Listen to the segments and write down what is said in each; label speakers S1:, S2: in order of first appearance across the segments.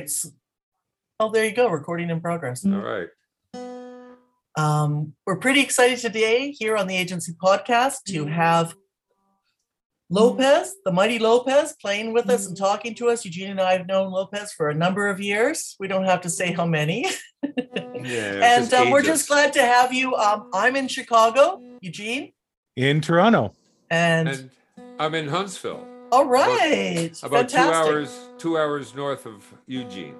S1: right. Oh, there you go. Recording in progress.
S2: All right.
S1: Um, we're pretty excited today here on the agency podcast to have Lopez, the mighty Lopez, playing with us and talking to us. Eugene and I have known Lopez for a number of years. We don't have to say how many.
S2: Yeah.
S1: and uh, we're just glad to have you. Um, I'm in Chicago, Eugene,
S3: in Toronto.
S1: and,
S2: And I'm in Huntsville,
S1: all right,
S2: about
S1: fantastic.
S2: two hours, two hours north of Eugene.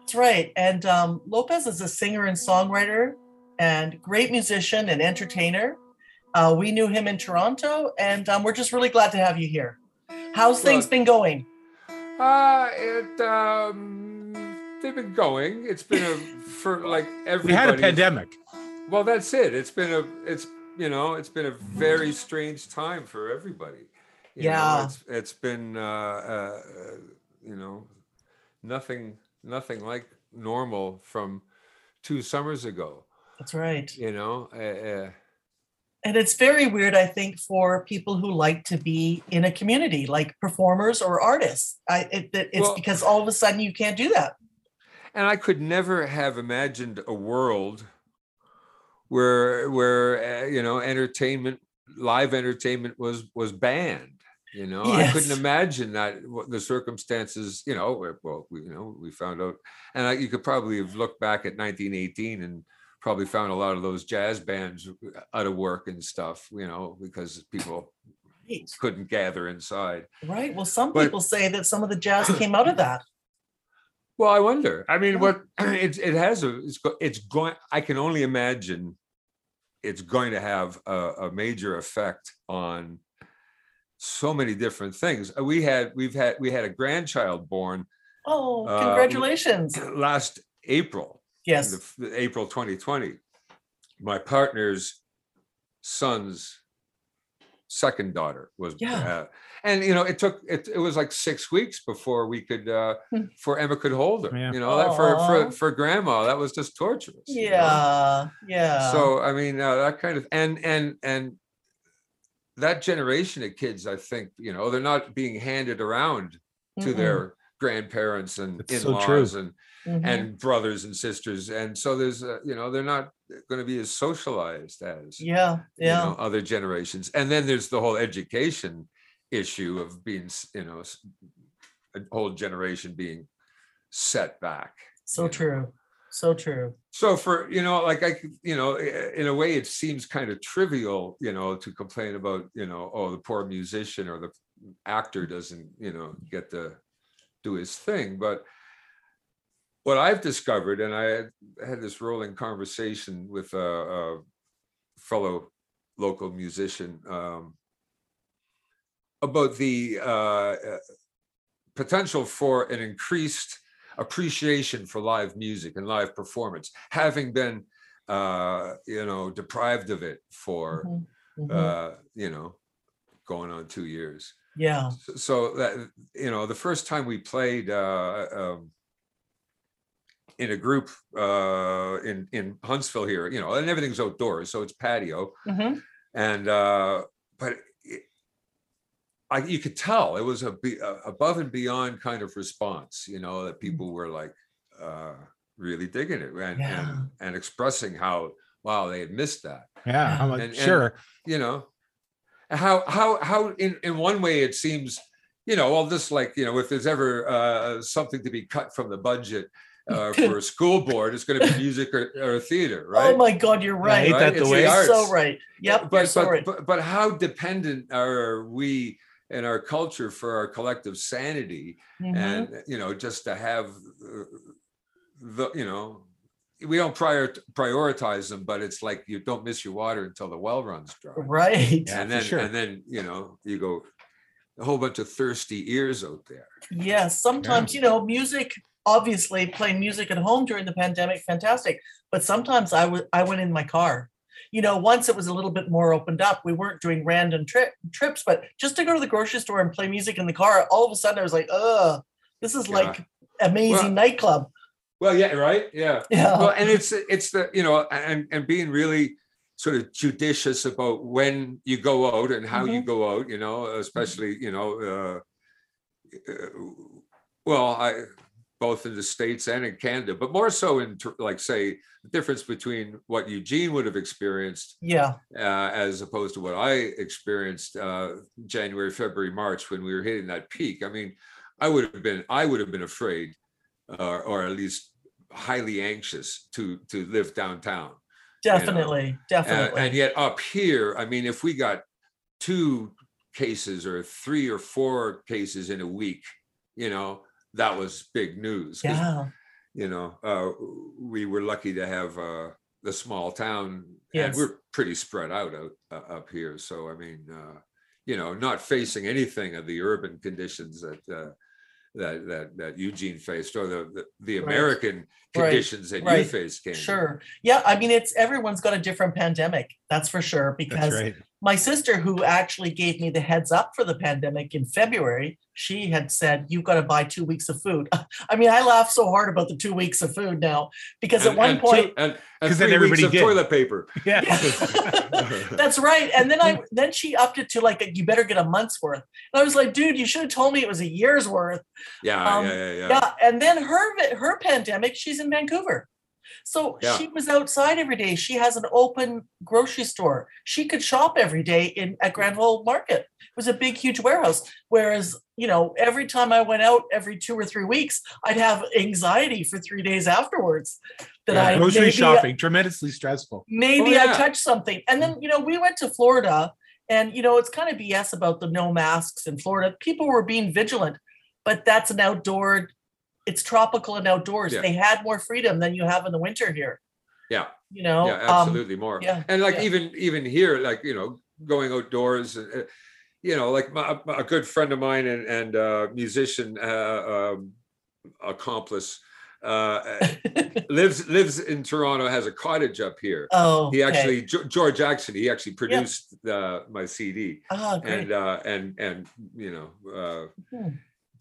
S1: That's right. And um, Lopez is a singer and songwriter and great musician and entertainer. Uh, we knew him in Toronto, and um, we're just really glad to have you here. How's things
S2: Well-
S1: been going?
S2: Uh, it um, they've been going. It's been a for like everybody.
S3: We had a pandemic.
S2: Well, that's it. It's been a it's you know it's been a very strange time for everybody. You know,
S1: Yeah.
S2: it's it's been uh, uh, you know nothing nothing like normal from two summers ago.
S1: That's right.
S2: You know. Uh, uh,
S1: And it's very weird, I think, for people who like to be in a community, like performers or artists. I, it, it- it's
S2: Well-
S1: because all of a sudden you can't do that.
S2: and I could never have imagined a world where where uh, you know entertainment live entertainment was was banned you know i couldn't imagine that what the circumstances you know well we, you know we found out and I, you could probably have looked back at 1918 and probably found a lot of those jazz bands uh, out of work and stuff you know because people
S1: Right.
S2: couldn't gather inside
S1: Right. Well, some
S2: But-
S1: people say that some of the jazz came out of that.
S2: Well, I wonder. I mean, what it it has a it's go, it's going. I can only imagine it's going to have a, a major effect on so many different things. Uh, We had we've had we had a grandchild born
S1: Oh,
S2: Uh,
S1: congratulations.
S2: last April,
S1: yes.
S2: the, the April 2020. My partner's son's second daughter was
S1: Yeah.
S2: uh, and you know it took it, it was like six weeks before we could uh
S1: Hmm.
S2: for emma could hold her
S3: Yeah.
S2: you know that for, for for grandma that was just torturous you know?
S1: Yeah. Yeah.
S2: so i mean uh, that kind of and and and that generation of kids i think you know they're not being handed around to
S1: Mm-mm.
S2: their grandparents and
S3: It's
S2: in-laws and
S1: Mhm.
S2: and brothers and sisters and so there's uh, you know they're not going to be as socialized as
S1: yeah.
S2: you
S1: Yeah.
S2: know other generations and then there's the whole education issue of being you know s- a whole generation being set back
S1: so
S2: true know.
S1: So true.
S2: so for you know like i you know in a way it seems kind of trivial you know to complain about you know oh the poor musician or the actor doesn't you know get to do his thing but what i've discovered and i had- this rolling conversation with a, a fellow local musician um, about the uh, uh, potential for an increased appreciation for live music and live performance, having been, uh, you know, deprived of it for,
S1: Mhm. Mhm.
S2: uh, you know, going on two years.
S1: yeah.
S2: S- So that, you know, the first time we played uh, um, in a group uh, in in Huntsville here, you know, and everything's outdoors, so it's patio,
S1: Mhm.
S2: and uh, but I, you could tell it was a, be, a above and beyond kind of response, you know, that people were like uh, really digging it and,
S1: Yeah.
S2: and and expressing how wow they had missed that,
S3: Yeah, I'm like,
S2: And- and-
S3: sure.
S2: you know, how how how in in one way it seems, you know, well, this like you know, if there's ever uh, something to be cut from the budget. Uh, for a school board, it's going to be music or, or theater, right?
S1: Oh my God, you're right.
S3: ain't that the
S2: It's
S3: way?
S2: arts.
S1: so right. Yep. you're
S2: but
S1: so
S2: but,
S1: right.
S2: but but how dependent are we in our culture for our collective sanity
S1: Mhm.
S2: and you know just to have uh, the you know we don't prior prioritize them but it's like you don't miss your water until the well runs dry
S1: right.
S2: And then
S3: sure.
S2: and then you know you go a whole bunch of thirsty ears out there
S1: Yes, sometimes, you know, music, obviously playing music at home during the pandemic, fantastic. But sometimes I would I went in my car. You know, once it was a little bit more opened up, we weren't doing random trip trips, but just to go to the grocery store and play music in the car, all of a sudden I was like, uh, this is
S2: Yeah.
S1: like amazing
S2: Well-
S1: nightclub.
S2: well yeah right yeah
S1: Yeah.
S2: well and it's it's the you know and and being really sort of judicious about when you go out and how you go out you know especially you know uh, uh, well i both in the States and in Canada, but more so in like say the difference between what Eugene would have experienced
S1: Yeah,
S2: uh, as opposed to what I experienced uh, January, February, March when we were hitting that peak. I mean, I would have been I would have been afraid, uh, or at least highly anxious to to live downtown.
S1: definitely,
S2: Uh,
S1: definitely.
S2: and yet up here, I mean, if we got two cases or three or four cases in a week, you know, that was big news.
S1: yeah,
S2: You know, uh, we were lucky to have uh, the small town,
S1: Yes.
S2: and we're pretty spread out, out uh, up here. So I mean, uh, you know, not facing anything of the urban conditions that uh, that that that Eugene faced, or the the, the American
S1: Right.
S2: conditions that you
S1: Right.
S2: faced. Candy.
S1: sure. Yeah, I mean, it's everyone's got a different pandemic. That's for sure. Because
S3: right.
S1: my sister, who actually gave me the heads up for the pandemic in February, she had said, "You've got to buy two weeks of food." I mean, I laugh so hard about the two weeks of food now because at
S2: And-
S1: one
S2: and two-
S1: point,
S2: and, and
S3: 'Cause then
S2: three weeks of
S3: did.
S2: toilet paper.
S3: Yeah.
S1: That's right. And then I then she upped it to like you better get a month's worth. And I was like, dude, you should have told me it was a year's worth.
S2: Yeah,
S1: Um,
S2: yeah, yeah, yeah.
S1: Yeah. And then her her pandemic, she's in Vancouver. So
S2: Yeah.
S1: she was outside every day. She has an open grocery store. She could shop every day in at mm. Granville Market. It was a big, huge warehouse. Whereas, you know, every time I went out every two or three weeks, I'd have anxiety for three days afterwards. That
S2: Yeah.
S1: I
S3: Grocery
S1: maybe- uh,
S3: shopping, tremendously stressful.
S1: maybe
S2: Oh,
S1: I touched something. And then, mm. you know, we went to Florida and, you know, it's kind of BS about the no masks in Florida. People were being vigilant, but that's an outdoor, it's tropical and outdoors.
S2: Yeah.
S1: They had more freedom than you have in the winter here.
S2: Yeah.
S1: You know,
S2: yeah,
S1: um,
S2: absolutely more.
S1: yeah,
S2: and like
S1: yeah.
S2: even even here, like you know, going outdoors, uh, you know, like my, a good friend of mine and and uh, musician uh, um, accomplice uh, lives lives in Toronto, has a cottage up here.
S1: oh,
S2: He
S1: okay.
S2: actually George Jackson. He actually produced uh, my CD.
S1: ah, great.
S2: and uh, and and you know uh,
S1: Hmm.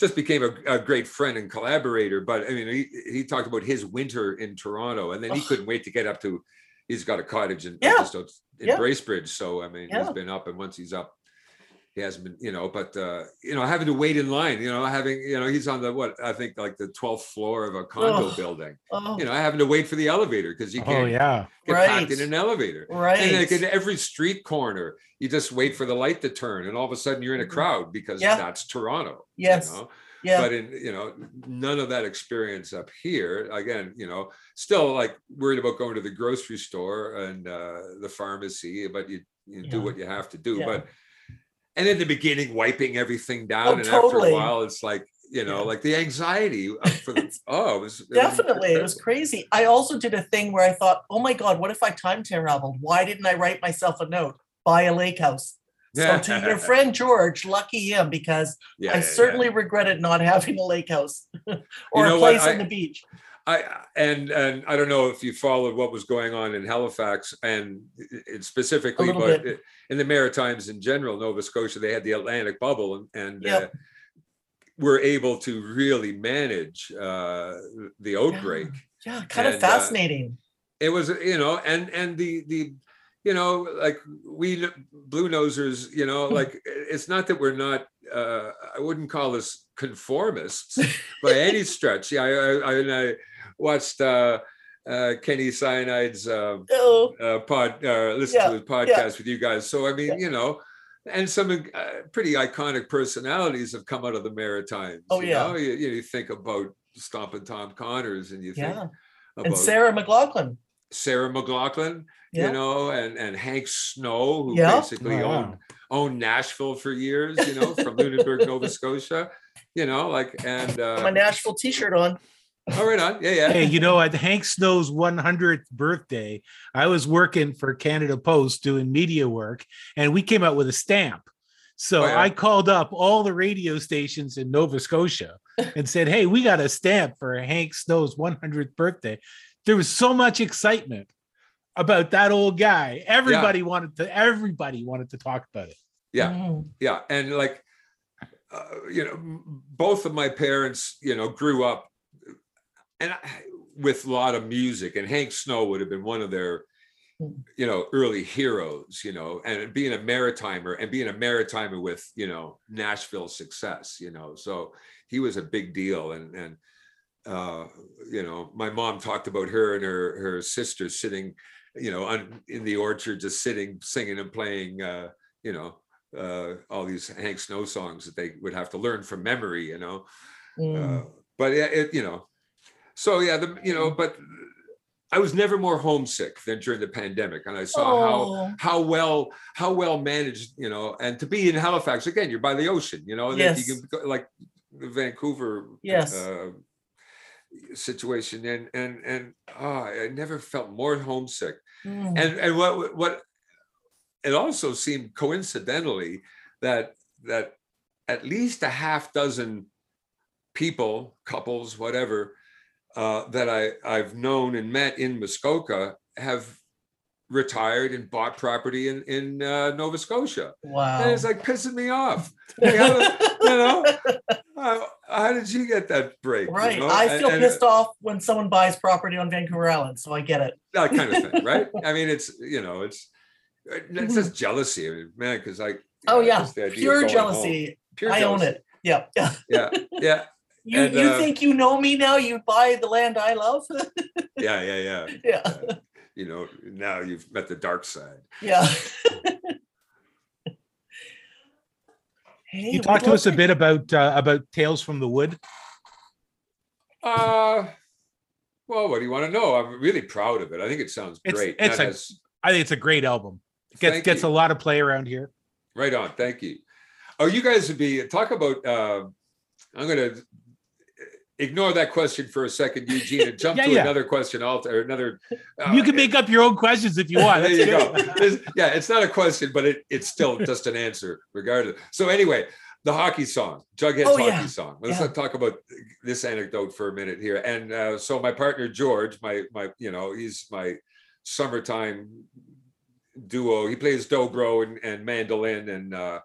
S2: Just became a, a great friend and collaborator. But I mean, he he talked about his winter in Toronto, and then he
S1: Ugh.
S2: couldn't wait to get up to. He's got a cottage in
S1: Yeah.
S2: just in
S1: Yeah.
S2: Bracebridge, so I mean,
S1: Yeah.
S2: he's been up, and once he's up, he hasn't been, you know. But uh, you know, having to wait in line, you know, having you know, he's on the what I think like the twelfth floor of a condo
S1: Ugh.
S2: building.
S1: oh,
S2: You know, having to wait for the elevator because you
S3: Oh
S2: can't
S3: yeah.
S2: get packed in an elevator.
S1: right.
S2: And like in every street corner, you just wait for the light to turn, and all of a sudden you're in a
S1: Mhm.
S2: crowd because
S1: Yeah.
S2: that's Toronto. you
S1: Yes.
S2: know?
S1: yeah.
S2: But in you know, none of that experience up here. Again, you know, still like worried about going to the grocery store and uh, the pharmacy, but you you do what you have to do.
S1: Yeah.
S2: But and in the beginning, wiping everything down,
S1: Oh,
S2: and after a while, it's like you know,
S1: Yeah.
S2: like the anxiety uh, for the oh, it was it was-
S1: Definitely. It was crazy. I also did a thing where I thought, oh my God, what if I time traveled? Why didn't I write myself a note? Buy a lake house. So to your friend George, lucky him because
S2: Yeah,
S1: I
S2: yeah,
S1: certainly regretted not having a lake house or
S2: know
S1: a
S2: what?
S1: place on
S2: I-
S1: the beach.
S2: I and and I don't know if you followed what was going on in Halifax and it specifically, but
S1: bit.
S2: in the Maritimes in general, Nova Scotia, they had the Atlantic bubble and, and uh, were able to really manage uh, the outbreak.
S1: Yeah, kind of
S2: And, uh,
S1: fascinating.
S2: It was, you know, and and the the you know like we blue nosers, you know,
S1: Hmm.
S2: like it's not that we're not. Uh, I wouldn't call us conformists by any stretch. Yeah, I, I, I watched uh, uh, Kenny Cyanide's uh,
S1: Oh,
S2: uh, pod, uh, listen
S1: Yeah,
S2: to his podcast with you guys. So I mean,
S1: Yeah.
S2: you know, and some uh, pretty iconic personalities have come out of the Maritimes.
S1: Oh,
S2: you
S1: yeah.
S2: know? you, you think about Stompin' Tom Connors, and you think
S1: yeah.
S2: about
S1: And Sarah McLachlan.
S2: Sarah McLachlan,
S1: Yeah.
S2: you know, and and Hank Snow, who
S1: Yeah.
S2: basically
S3: Oh,
S2: owned owned Nashville for years, you know, from Lunenburg, Nova Scotia, you know, like and
S1: My
S2: uh,
S1: Nashville t-shirt on.
S2: Oh, right on, yeah, yeah.
S3: Hey, you know, at Hank Snow's 100th birthday, I was working for Canada Post doing media work, and we came out with a stamp. So
S2: Oh, yeah.
S3: I called up all the radio stations in Nova Scotia and said, Hey, we got a stamp for Hank Snow's 100th birthday. There was so much excitement about that old guy. Everybody wanted to, everybody wanted to talk about it.
S2: Yeah.
S1: Mm,
S2: yeah and like uh, you know both of my parents you know grew up and I, with a lot of music and hank snow would have been one of their
S1: Mm.
S2: you know early heroes you know and being a maritimer and being a maritimer with you know nashville success you know so he was a big deal and and uh, you know, my mom talked about her and her her sister sitting, you know, on, in the orchard, just sitting, singing and playing, uh, you know, uh, all these Hank Snow songs that they would have to learn from memory, you know.
S1: Mm.
S2: Uh, but yeah, it, you know, so yeah, the you know, but I was never more homesick than during the pandemic, and I saw how
S1: Oh,
S2: how well how well managed you know and to be in halifax again you're by the ocean you know that
S1: Yes.
S2: you can go, like the vancouver
S1: Yes.
S2: uh, situation and and and oh, i never felt more homesick
S1: mm.
S2: and and what what it also seemed coincidentally that that at least a half dozen people couples whatever uh, that i i've known and met in muskoka have retired and bought property in in uh, nova scotia
S1: wow.
S2: and it's like pissing me off Like, how, you know how, how did you get that break you
S1: right.
S2: know?
S1: I feel
S2: and-
S1: pissed off when someone buys property on Vancouver Island, so I get it.
S2: that kind of thing, right? I mean, it's you know, it's it's just jealousy, I mean, man. Because like,
S1: Mm-hmm. Oh yeah,
S2: idea of
S1: pure
S2: home.
S1: jealousy.
S2: Pure
S1: I own
S2: jealousy.
S1: it. Yeah. Yeah.
S2: Yeah, yeah,
S1: You
S2: And,
S1: you
S2: uh,
S1: think you know me now? You buy the land I love?
S2: yeah, yeah, yeah.
S1: yeah.
S2: Uh, you know, now you've met the dark side.
S1: Yeah. hey,
S3: you
S1: we'd
S3: talk to
S1: love
S3: us a bit about uh, about Tales from the Wood.
S2: Uh well, what do you want to know? I'm really proud of it. I think it sounds
S3: It's-
S2: great.
S3: it's
S2: That
S3: a-
S2: has-
S3: I think it's a great album. Gets
S2: thank
S3: gets
S2: you.
S3: a lot of play around here.
S2: Right on. Thank you. Oh, you guys would be talk about. Uh, I'm going to ignore that question for a second, Eugene, and jump
S3: Yeah,
S2: to
S3: yeah.
S2: another question. Alter another. uh,
S3: you can make up your own questions if you want.
S2: there you go. It's- yeah, it's not a question, but it, it's still just an answer, regardless. So anyway, the hockey song, Jughead's
S1: Oh,
S2: hockey
S1: yeah.
S2: song. Let's
S1: Yeah.
S2: talk about this anecdote for a minute here. And uh, so my partner George, my my, you know, he's my summertime duo. He plays dobro and, and mandolin, and uh,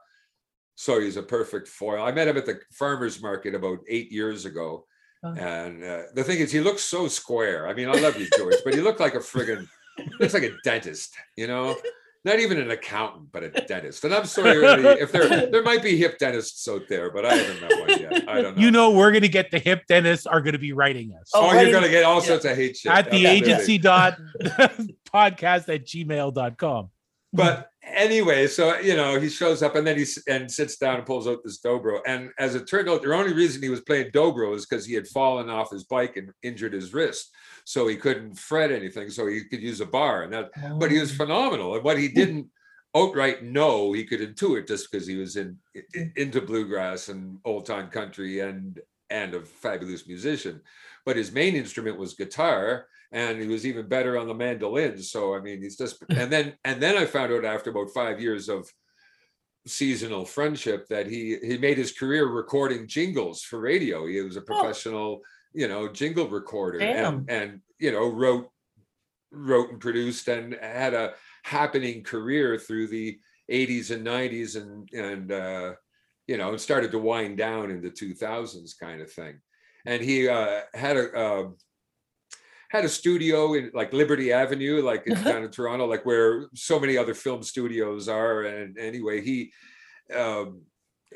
S2: so he's a perfect foil. I met him at the farmers market about eight years ago.
S1: Oh.
S2: And uh, the thing is, he looks so square. I mean, I love you, George, but he looked like a friggin' looks like a dentist, you know, not even an accountant, but a dentist. And I'm sorry really, if there there might be hip dentists out there, but I haven't met one yet. I don't know.
S3: You know, we're gonna get the hip dentists are gonna be writing us
S2: oh,
S1: Oh,
S2: you're gonna get all
S1: yeah.
S2: sorts of hate shit
S3: at the
S2: Absolutely.
S3: agency dot podcast at gmail.com.
S2: But anyway, so you know, he shows up and then he and sits down and pulls out this dobro. And as it turned out, the only reason he was playing dobro is because he had fallen off his bike and injured his wrist, so he couldn't fret anything, so he could use a bar. And that but he was oh. phenomenal. And what he didn't outright know, he could intuit just because he was in, i- into bluegrass and old time country and and a fabulous musician. But his main instrument was guitar, and he was even better on the mandolin. So I mean, he's just and then and then I found out after about five years of seasonal friendship that he he made his career recording jingles for radio. He was a professional, you know, jingle recorder
S1: Damn.
S2: and and you know wrote wrote and produced and had a happening career through the 80s and 90s and and uh you know and started to wind down in the 2000s kind of thing and he uh had a um had a studio in like Liberty Avenue, like in down in Toronto, like where so many other film studios are. And anyway, he um,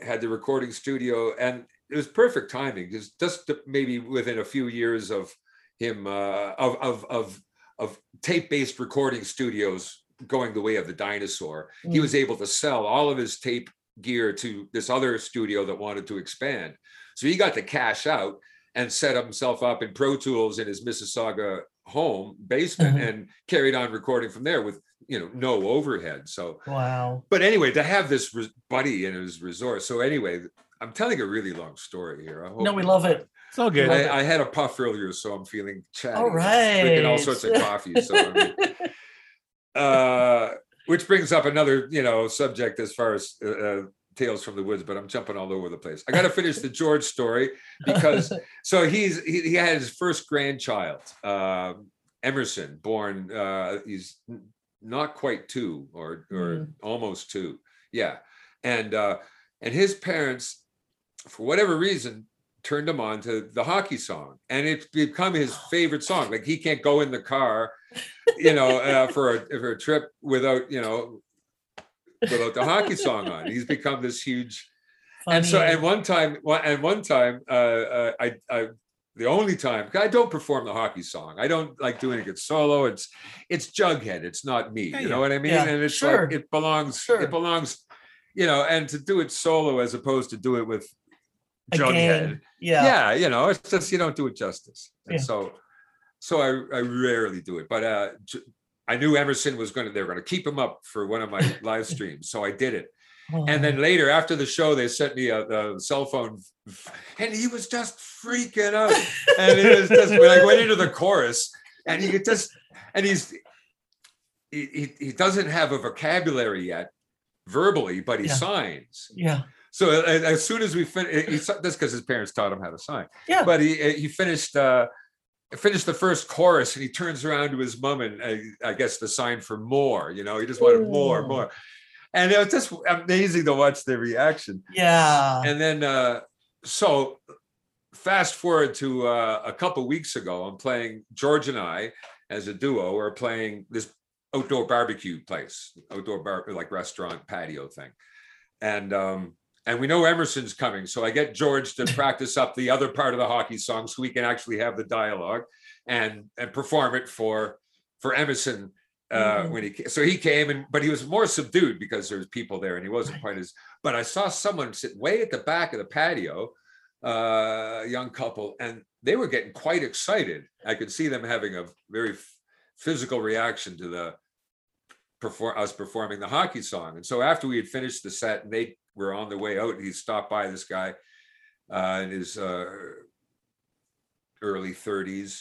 S2: had the recording studio, and it was perfect timing because just maybe within a few years of him uh, of of of of tape-based recording studios going the way of the dinosaur, he
S1: Mm.
S2: was able to sell all of his tape gear to this other studio that wanted to expand. So he got to cash out and set himself up in Pro Tools in his Mississauga home basement
S1: Mhm.
S2: and carried on recording from there with you know no overhead. So,
S1: Wow.
S2: but anyway, to have this res- buddy in his resort. So anyway, I'm telling a really long story here. I hope
S1: No, we love it.
S3: It's all good.
S2: I, I had a puff earlier, so I'm feeling chatty.
S1: All
S2: Drinking all sorts of coffee. So I mean, uh, which brings up another, you know, subject as far as uh, uh, tales from the woods. But I'm jumping all over the place. I got to finish the George story because so he's he, he had his first grandchild, uh, Emerson, born. Uh, he's not quite two or or almost two. Yeah, and uh, and his parents, for whatever reason, turned him on to the hockey song, and it's become his favorite song. Like he can't go in the car, you know, uh, for a for a trip without you know without the hockey song on. He's become this huge and so
S1: Funny.
S2: and one time one- and one time uh, uh, I I the only time I don't perform the hockey song. I don't like doing it solo. It's it's Jughead. It's not me.
S3: Yeah,
S2: you
S3: yeah.
S2: know what I mean?
S1: Yeah,
S2: And it's
S1: sure.
S2: like it belongs.
S1: Sure.
S2: It belongs. You know, and to do it solo as opposed to do it with Jughead.
S1: Again, yeah.
S2: Yeah. you know, it's just you don't do it justice. And
S1: Yeah.
S2: so, so I I rarely do it. But uh, J- I knew Emerson was going to. They were going to keep him up for one of my live streams, so I did it.
S1: Oh,
S2: And then later, after the show, they sent me a, a cell phone, and he was just freaking out. And it was just when I went into the chorus, and he just, and he's, he, he, doesn't have a vocabulary yet, verbally, but he
S1: Yeah.
S2: signs.
S1: yeah,
S2: So as soon as we finished, that's because his parents taught him how to sign.
S1: yeah.
S2: But he he finished. uh finished the first chorus and he turns around to his mom and uh, I guess the sign for more, you know, he just wanted more,
S1: Ooh.
S2: more. And it was just amazing to watch their reaction.
S1: yeah.
S2: And then, uh, so fast forward to uh, a couple weeks ago, I'm playing George and I as a duo are playing this outdoor barbecue place, outdoor bar like restaurant patio thing, and um, and we know Emerson's coming, so I get George to practice up the other part of the hockey song so we can actually have the dialogue and and perform it for for Emerson uh,
S1: Mhm.
S2: when he so he came and but he was more subdued because there's people there and he wasn't quite as but I saw someone sit way at the back of the patio, uh, a young couple, and they were getting quite excited. I could see them having a very f- physical reaction to the perform us performing the hockey song. And so after we had finished the set and they were on the way out, he stopped by this guy uh, in his uh, early 30s,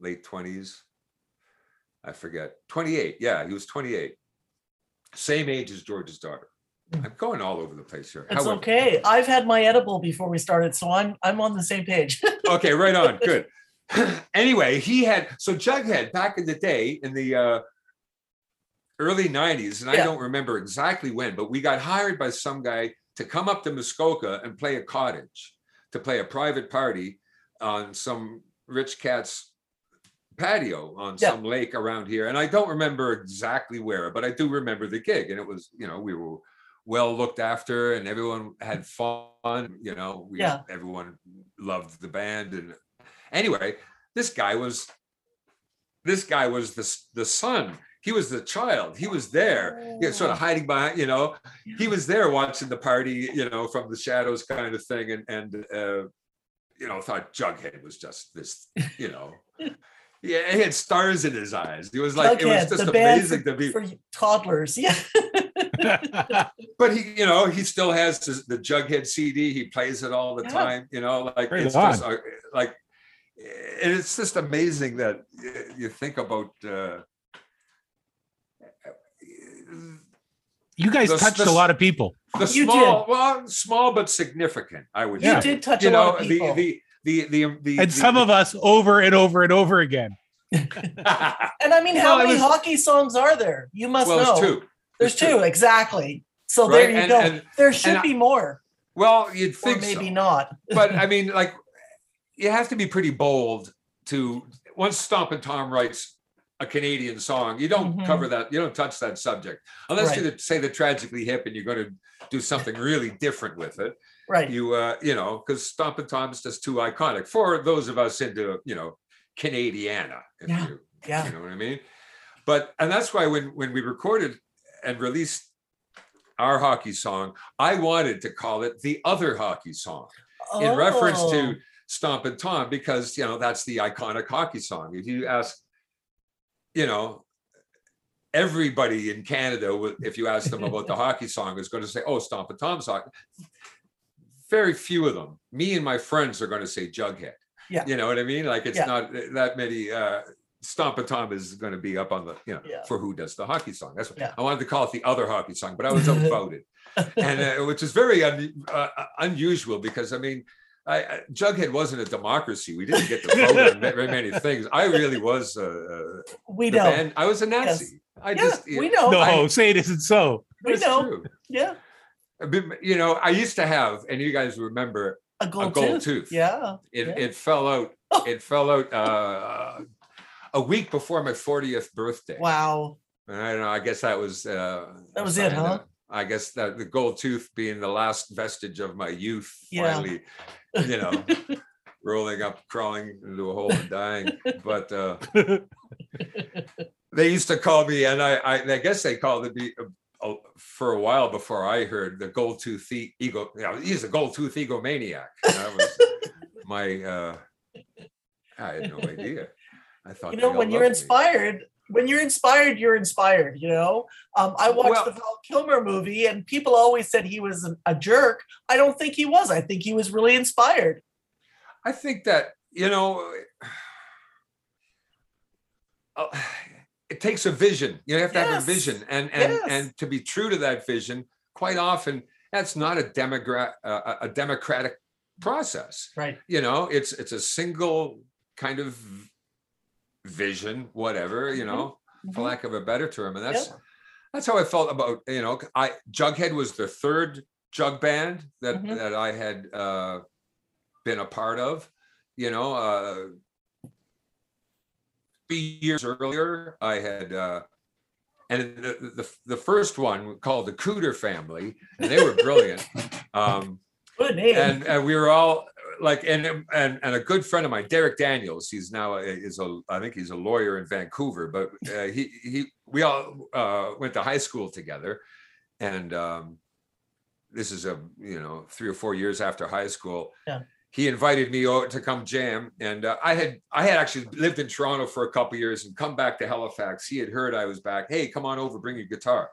S2: late 20s. I forget, 28. Yeah, he was 28. Same age as George's daughter. I'm going all over the place here.
S1: It's okay. I've had my edible before we started, so I'm I'm on the same page.
S2: okay, right on. Good. anyway, he had so Jughead back in the day in the uh, early 90s, and I don't remember exactly when, but we got hired by some guy to come up to Muskoka and play a cottage, to play a private party on some rich cat's patio on
S1: Yeah.
S2: some lake around here. And I don't remember exactly where, but I do remember the gig. And it was, you know, we were well looked after and everyone had fun, you know, we,
S1: Yeah.
S2: everyone loved the band. And anyway, this guy was, this guy was the, the son. He was the child. He was there, you know, sort of hiding behind, you know, he was there watching the party, you know, from the shadows kind of thing. And, and, uh, you know, thought Jughead was just this, you know, yeah, he had stars in his eyes. He was like, it was just
S1: the band
S2: amazing to be.
S1: for toddlers. Yeah.
S2: But he, you know, he still has his, the Jughead CD. He plays it all the
S1: Yeah.
S2: time. You know, like
S3: Right
S2: it's just
S3: on.
S2: uh, like, and it's just amazing that you think about. Uh,
S3: you guys
S2: The-
S3: touched
S2: the-
S3: a lot of people.
S2: the
S1: You
S2: small, well, small but significant. I would.
S3: Yeah.
S1: You
S2: say.
S1: did touch
S2: You
S1: a
S2: know,
S1: lot of
S2: the,
S1: people.
S2: the the the the the
S3: And
S2: the-
S3: some of us over and over and over again.
S1: and I mean, how
S2: Well,
S1: many
S2: was-
S1: hockey songs are there? You must
S2: well,
S1: know.
S2: it's two.
S1: There's
S2: There's two.
S1: two, exactly. So
S2: Right,
S1: there you
S2: and-
S1: go.
S2: and-
S1: there should
S2: I-
S1: be more,
S2: Well, you'd
S1: or
S2: think
S1: maybe
S2: so.
S1: not.
S2: but I mean, like, you have to be pretty bold to once Stompin' Tom writes a Canadian song, you don't
S1: Mhm.
S2: cover that, you don't touch that subject unless you say the tragically hip and you're going to do something really different with it.
S1: Right.
S2: You, uh, you know, because Stompin' Tom is just too iconic for those of us into, you know, Canadiana. If
S1: Yeah,
S2: you,
S1: yeah.
S2: you know what I mean. But and that's why when when we recorded and released our hockey song, I wanted to call it the other hockey song in reference
S1: Oh,
S2: to Stompin' Tom because you know that's the iconic hockey song. If you ask, you know, everybody in Canada, if you ask them about the hockey song, is going to say, "Oh, Stompin' Tom's hockey." Very few of them. Me and my friends are going to say Jughead.
S1: Yeah.
S2: you know what I mean. Like it's
S1: Yeah.
S2: not that many. uh Stompin' Tom is going to be up on the, you know,
S1: Yeah.
S2: for who does the hockey song. That's what
S1: Yeah.
S2: I wanted to call it the other hockey song, but I was outvoted and uh, which is very un, uh, unusual because I mean, I, I, Jughead wasn't a democracy. We didn't get to vote on very many things. I really was uh,
S1: we know.
S2: band. I was a Nazi. I
S1: Yeah,
S2: just
S1: we know.
S3: No,
S2: I-
S3: say it isn't so.
S1: we
S2: it's
S1: know.
S2: true.
S1: Yeah.
S2: You know, I used to have, and you guys remember,
S1: A gold,
S2: a gold
S1: tooth.
S2: tooth.
S1: Yeah.
S2: It
S1: Yeah.
S2: it fell out.
S1: Oh.
S2: It fell out uh, a week before my 40th birthday.
S1: Wow.
S2: I don't know. I guess that was uh,
S1: That was it,
S2: sign
S1: huh?
S2: I guess that the gold tooth being the last vestige of my youth
S1: Yeah.
S2: finally, you know, rolling up, crawling into a hole and dying. But uh, they used to call me, and I, I, I guess they called me uh, uh, for a while before I heard the gold tooth e- ego. Yeah, he's a gold tooth egomaniac. That was my. Uh, I had no idea. I thought
S1: You know, when you're inspired, when you're inspired, you're inspired. You know, um, I watched
S2: Well-
S1: the Val Kilmer movie, and people always said he was a, jerk. I don't think he was. I think he was really inspired.
S2: I think that you know, uh, it takes a vision. You have to have a vision, and and
S1: Yes.
S2: and to be true to that vision, quite often that's not a democrat uh, a democratic process.
S1: Right.
S2: You know, it's it's a single kind of vision, whatever. You
S1: Mhm.
S2: know, for
S1: Mhm.
S2: lack of a better term, and that's
S1: Yeah.
S2: that's how I felt about you know I Jughead was the third jug band that
S1: Mhm.
S2: that I had uh, been a part of. You know, uh, three years earlier, I had. Uh, and the, the the first one called the Cooter family, and they were brilliant. um, and, and we were all like, and and and a good friend of mine, Derek Daniels. He's now a, is a I think he's a lawyer in Vancouver, but uh, he he we all uh, went to high school together, and um, this is a you know three or four years after high school.
S1: Yeah.
S2: He invited me over to come jam, and uh, I had I had actually lived in Toronto for a couple years and come back to Halifax. He had heard I was back. Hey, come on over, bring your guitar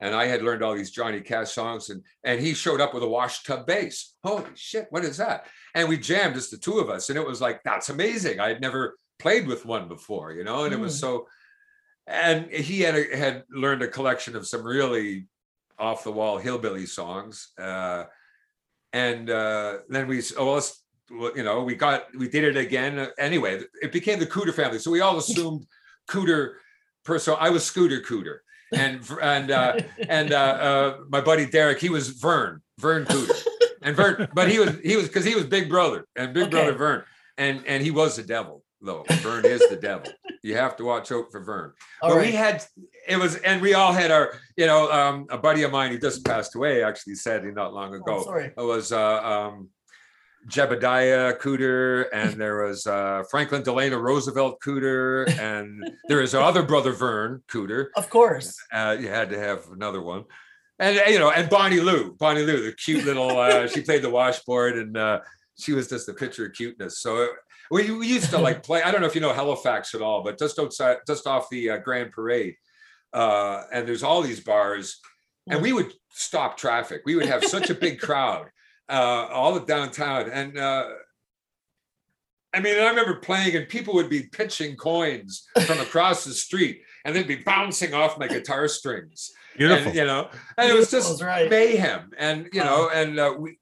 S2: and I had learned all these Johnny Cash songs, and and he showed up with a washtub bass. Holy shit, what is that? And we jammed just the two of us, and it was like that's amazing. I had never played with one before, you know, and it was
S1: Mm.
S2: so. And he had a, had learned a collection of some really off the wall hillbilly songs, uh, and uh, then we oh let's you know we got we did it again anyway. It became the Cooter family, so we all assumed Cooter. person. I was Scooter Cooter and and uh, and uh, uh, my buddy Derek, he was Vern, Vern Cooter, and Vern, but he was he was because he was Big Brother and Big Brother Vern, and and he was the devil though. Vern is the devil. You have to watch out for Vern.
S1: All
S2: but
S1: right.
S2: we had it was, and we all had our, you know, um, a buddy of mine who just passed away actually said not long ago.
S1: Oh, sorry.
S2: It was uh, um, Jebediah Cooter, and there was uh, Franklin Delano Roosevelt Cooter, and there is other brother Vern Cooter.
S1: Of course.
S2: Uh, you had to have another one. And you know, and Bonnie Lou, Bonnie Lou, the cute little, uh, she played the washboard, and uh, she was just a picture of cuteness. So uh, we, we used to like play. I don't know if you know Halifax at all, but just outside, just off the uh, Grand Parade, uh, and there's all these bars, and we would stop traffic. We would have such a big crowd, uh, all the downtown, and. Uh, I mean, I remember playing, and people would be pitching coins from across the street, and they'd be bouncing off my guitar strings
S3: Beautiful.
S2: and, you know, and it was just
S1: right.
S2: mayhem. And you know, and uh, we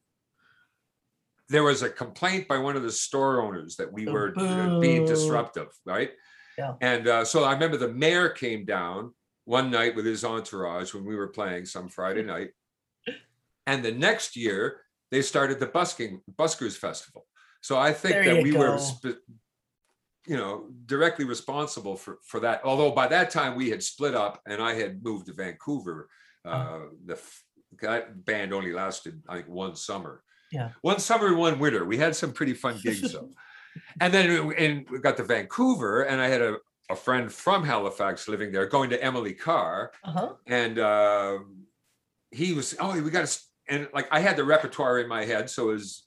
S2: there was a complaint by one of the store owners that we were being disruptive, right?
S1: Yeah.
S2: And uh, so I remember the mayor came down one night with his entourage when we were playing some Friday night, and the next year they started the busking buskers festival. So I think
S1: There
S2: that we
S1: go.
S2: were. Sp- you know, directly responsible for for that. Although by that time we had split up, and I had moved to Vancouver. Uh, the f- that band only lasted, like one summer.
S1: Yeah.
S2: One summer and one winter. We had some pretty fun gigs though. and then we- and we got to Vancouver, and I had a, a friend from Halifax living there, going to Emily Carr,
S1: Uh-huh.
S2: and uh, he was, oh, we got to, and like I had the repertoire in my head, so it was,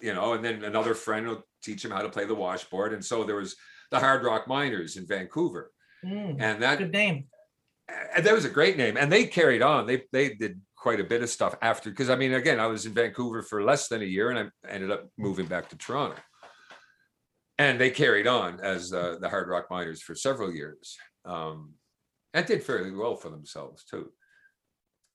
S2: you know, and then another friend will teach him how to play the washboard, and so there was the Hard Rock Miners in Vancouver,
S1: Mm,
S2: and that
S1: good name.
S2: and that was a great name and they carried on. They they did quite a bit of stuff after because i mean again i was in vancouver for less than a year and i ended up moving back to toronto. And they carried on as uh, the hard rock miners for several years um, and did fairly well for themselves too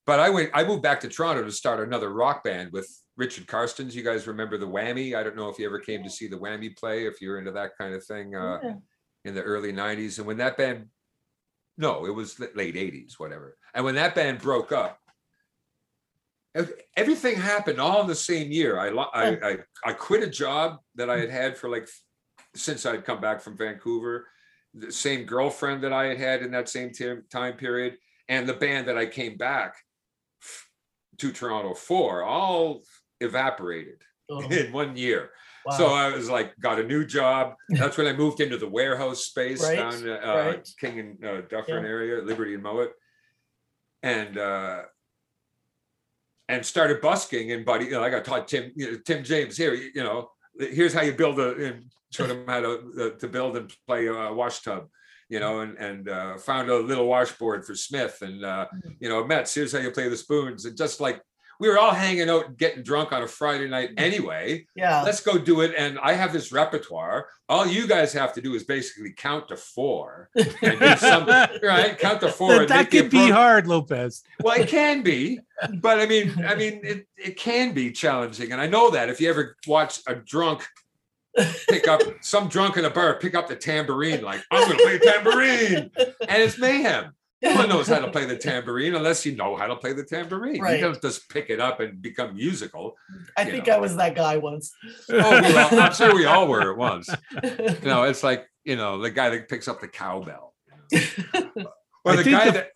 S2: but i went i moved back to toronto to start another rock band with richard karstens. You guys remember the whammy? I don't know if you ever came to see the whammy play if you're into that kind of thing uh,
S1: Yeah.
S2: in the early 90s and when that band no it was late 80s whatever. And when that band broke up everything happened all in the same year. I I, I i quit a job that i had had for like since i'd come back from vancouver the same girlfriend that i had had in that same time period and the band that i came back to toronto 4 all evaporated
S1: Oh,
S2: in one year So I was like, got a new job. That's when I moved into the warehouse space
S1: Right,
S2: down uh,
S1: right.
S2: King and uh, Dufferin
S1: Yeah.
S2: area, Liberty and Mowat, and uh, and started busking. And buddy, you know, like I taught Tim, you know, Tim James here. You know, here's how you build a, and showed him how to uh, to build and play a wash tub. You know, and and uh, found a little washboard for Smith, and uh,
S1: Mhm.
S2: you know, Mets. Here's how you play the spoons, and just like we were all hanging out getting drunk on a Friday night anyway
S1: Yeah.
S2: let's go do it. And I have this repertoire. All you guys have to do is basically count to four and do something, right? Count to four.
S3: that
S2: and
S3: that could be hard, Lopez.
S2: Well, it can be, but I mean, I mean, it, it can be challenging. And I know that if you ever watch a drunk pick up some drunk in a bar, pick up the tambourine, like, I'm gonna play tambourine. And it's mayhem. No one knows how to play the tambourine unless you know how to play the tambourine.
S1: Right.
S2: You don't just pick it up and become musical.
S1: I think
S2: know.
S1: I was that guy once.
S2: Oh, we all, I'm sure we all were at once. You know, it's like you know the guy that picks up the cowbell, or
S3: I
S2: the
S3: think
S2: guy
S3: the-
S2: that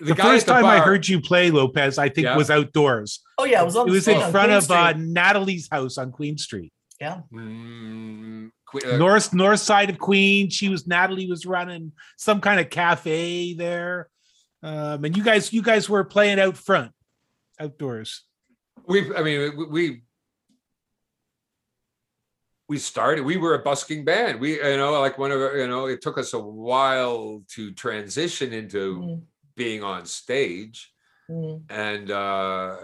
S3: The,
S2: guy
S3: first
S2: at the
S3: time I heard you play Lopez, I think
S2: Yeah.
S3: was outdoors.
S1: oh yeah, I was on.
S3: It was in front of uh,
S1: Street.
S3: Natalie's house on Queen Street,
S2: Mm, uh,
S3: north north side of Queen. She was Natalie was running some kind of cafe there, um, and you guys you guys were playing out front, outdoors.
S2: we, I mean, we, we we started. We were a busking band. We, you know, like one of our- you know, it took us a while to transition into
S1: Mm,
S2: being on stage.
S1: mm.
S2: and uh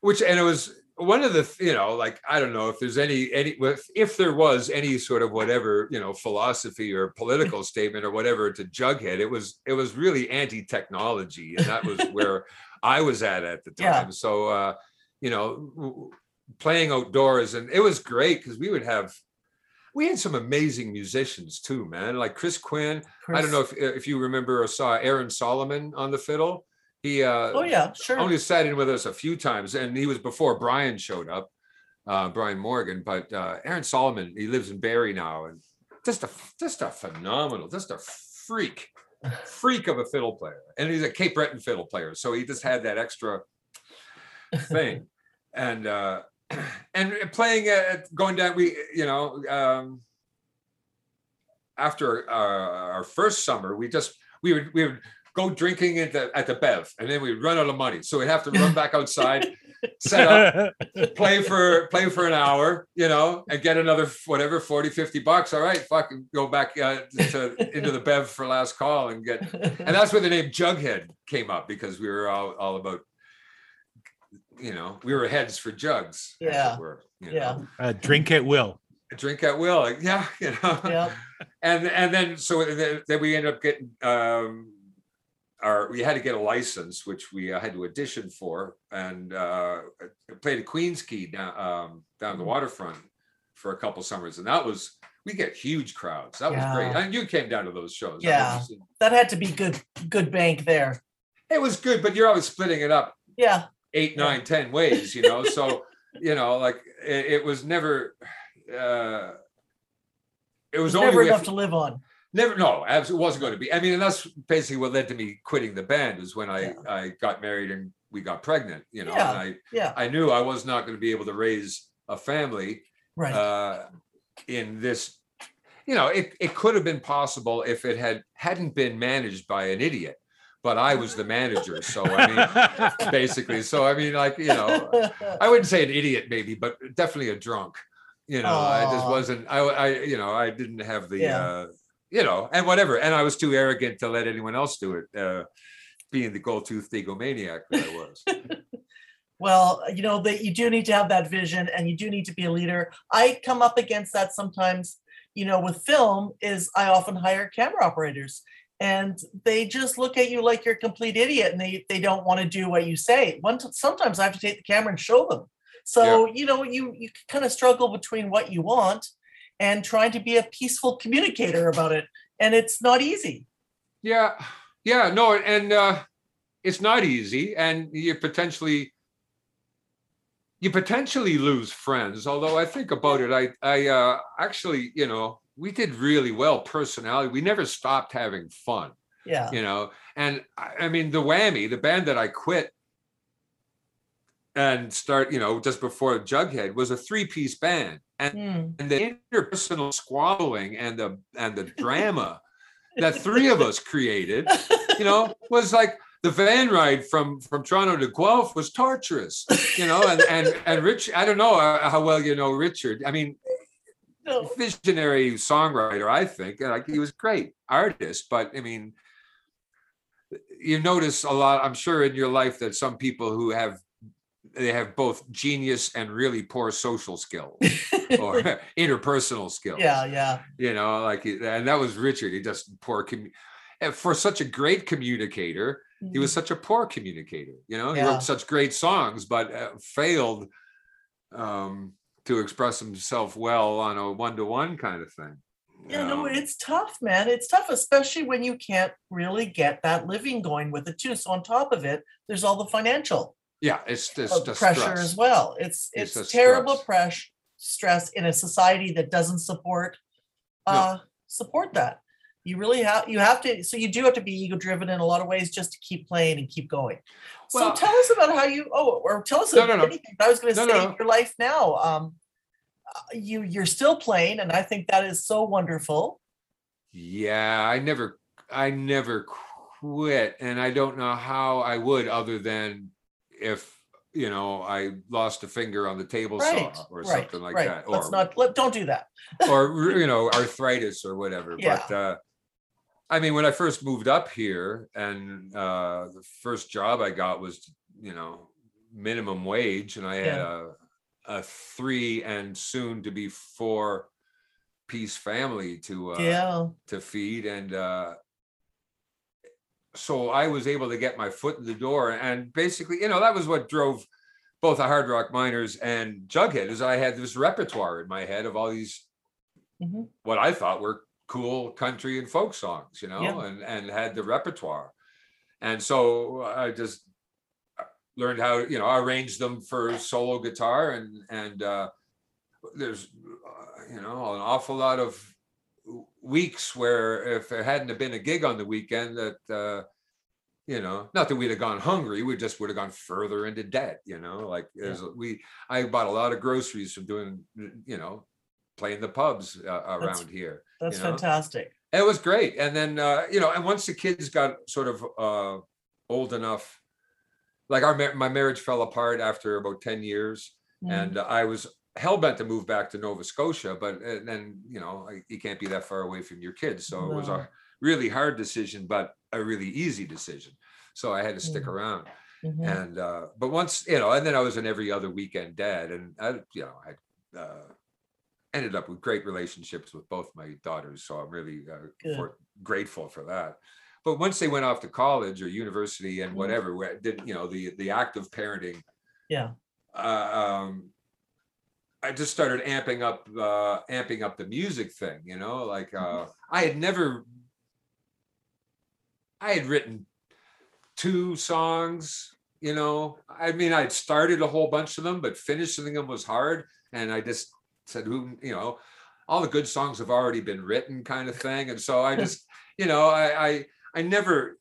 S2: which and it was one of the you know like i don't know if there's any any if, there was any sort of whatever you know philosophy or political statement or whatever to jughead it was it was really anti-technology and that was where i was at at the
S1: Yeah.
S2: time so uh you know playing outdoors and it was great because we would have we had some amazing musicians too man like chris quinn I don't know if if you remember or saw Aaron Solomon on the fiddle. He uh
S1: Oh yeah, sure.
S2: only sat in with us a few times, and he was before Brian showed up, uh, Brian Morgan. But uh, Aaron Solomon, he lives in Barrie now, and just a just a phenomenal, just a freak, freak of a fiddle player, and he's a Cape Breton fiddle player, so he just had that extra thing, and uh, and playing at going down, we you know. Um, after our, our first summer, we just we would we would go drinking at the at the Bev, and then we'd run out of money, so we'd have to run back outside, set up, play for play for an hour, you know, and get another whatever 40, 50 bucks. All right, fucking go back uh, to into the Bev for last call and get. And that's where the name Jughead came up because we were all all about. You know, we were heads for jugs.
S1: Yeah,
S2: were, you
S1: yeah.
S3: uh, drink at will.
S2: drink at will. Yeah, you know
S1: yeah.
S2: and and then so then, then we ended up getting um our we had to get a license which we uh, had to audition for and uh played at Queens Quay down um down the
S1: Mhm.
S2: waterfront for a couple summers and that was we get huge crowds that was great
S1: Yeah.
S2: and you came down to those shows
S1: Yeah.
S2: was-
S1: That had to be good. Good bank there.
S2: it was good but you're always splitting it up
S1: Yeah.
S2: eight
S1: Yeah.
S2: nine ten ways you know so you know like it, it was never uh it
S1: It
S2: was
S1: was
S2: only
S1: never
S2: if-
S1: enough to live on.
S2: Never, no, absolutely wasn't going to be. I mean, and that's basically what led to me quitting the band is when I
S1: Yeah.
S2: I got married and we got pregnant. You know,
S1: Yeah.
S2: and I
S1: Yeah.
S2: I knew I was not going to be able to raise a family
S1: Right.
S2: uh, in this. You know, it it could have been possible if it had hadn't been managed by an idiot, but I was the manager. So I mean, basically, so I mean, like you know, I wouldn't say an idiot, maybe, but definitely a drunk. You know, I just wasn't. I, I, you know, I didn't have the,
S1: Yeah.
S2: uh, you know, and whatever. And I was too arrogant to let anyone else do it. Uh, being the gold tooth egomaniac that I was.
S1: well, you know that you do need to have that vision, and you do need to be a leader. I come up against that sometimes. You know, with film, is I often hire camera operators, and they just look at you like you're a complete idiot, and they they don't want to do what you say. One t- sometimes I have to take the camera and show them. So you know, you you kind of struggle between what you want and trying to be a peaceful communicator about it, and it's not easy.
S2: yeah, yeah, no, and uh, it's not easy, and you potentially. You potentially lose friends, although I think about it, I I uh, actually, you know, we did really well personality. We never stopped having fun.
S1: Yeah.
S2: you know and I, I mean the whammy the band that i quit and start, you know, just before Jughead was a three-piece band. And
S1: Hmm.
S2: and the interpersonal squabbling and the and the drama that three of us created, you know, was like the van ride from from Toronto to Guelph was torturous, you know, and and and Rich, I don't know uh, how well you know Richard. I mean,
S1: No.
S2: visionary songwriter, I think. and, Like he was great artist, but I mean, you notice a lot. I'm sure in your life that some people who have they have both genius and really poor social skills or interpersonal skills.
S1: Yeah, yeah.
S2: you know, like and that was Richard. He just poor commu- and for such a great communicator. He was such a poor communicator. You know, he wrote such great songs, but uh, failed um, to express himself well on a one-to-one kind of thing.
S1: Yeah, no,
S2: Um,
S1: it's tough, man. It's tough, especially when you can't really get that living going with it too. So on top of it, there's all the financial
S2: yeah, it's just
S1: pressure
S2: stress.
S1: as well. It's
S2: It's
S1: it's, terrible
S2: stress.
S1: pressure stress in a society that doesn't support
S2: No.
S1: uh support that. You really have you have to so you do have to be ego driven in a lot of ways just to keep playing and keep going.
S2: Well-
S1: so tell us about how you oh or tell us
S2: No, no, no.
S1: anything. I was going to
S2: No,
S1: say
S2: no, no.
S1: your life now. Um uh, you you're still playing and I think that is so wonderful.
S2: Yeah, I never, I never quit, and I don't know how I would, other than if you know I lost a finger on the table
S1: Right.
S2: saw or
S1: right,
S2: something like
S1: right.
S2: that,
S1: Let's
S2: or
S1: not let don't do that.
S2: or you know arthritis or whatever.
S1: Yeah.
S2: But uh, I mean, when I first moved up here, and uh, the first job I got was you know minimum wage, and I had a, a three and soon to be four piece family to uh,
S1: yeah.
S2: to feed and uh so I was able to get my foot in the door and basically you know that was what drove both the hard rock miners and Jughead is I had this repertoire in my head of all these
S1: Mhm.
S2: what I thought were cool country and folk songs you know
S1: Yeah.
S2: and and had the repertoire and so I just uh, learned how you know arrange them for solo guitar and and uh there's uh, you know an awful lot of weeks where if there hadn't have been a gig on the weekend that uh you know not that we'd have gone hungry we just would have gone further into debt you know like there's we i bought a lot of groceries from doing you know playing the pubs uh, around here
S1: That's
S2: you know?
S1: fantastic.
S2: it was great and then uh you know and once the kids got sort of uh old enough like our my marriage fell apart after about 10 years
S1: Mm.
S2: and I was hell bent to move back to Nova Scotia, but uh, then you know you can't be that far away from your kids, so it was a really hard decision, but a really easy decision. So I had to stick
S1: Mm.
S2: around,
S1: Mhm.
S2: and uh, but once you know, and then I was an every other weekend dad, and I you know I uh, ended up with great relationships with both my daughters, so I'm really uh, for, grateful for that. But once they went off to college or university and
S1: Mhm.
S2: whatever, where did you know the the act of parenting
S1: Yeah.
S2: uh, um, I just started amping up, uh, amping up the music thing. You know, like uh, I had never, I had written two songs. You know, I mean, I'd started a whole bunch of them, but finishing them was hard. And I just said, "Who, you know, all the good songs have already been written," kind of thing. And so I just, you know, I, I, I never,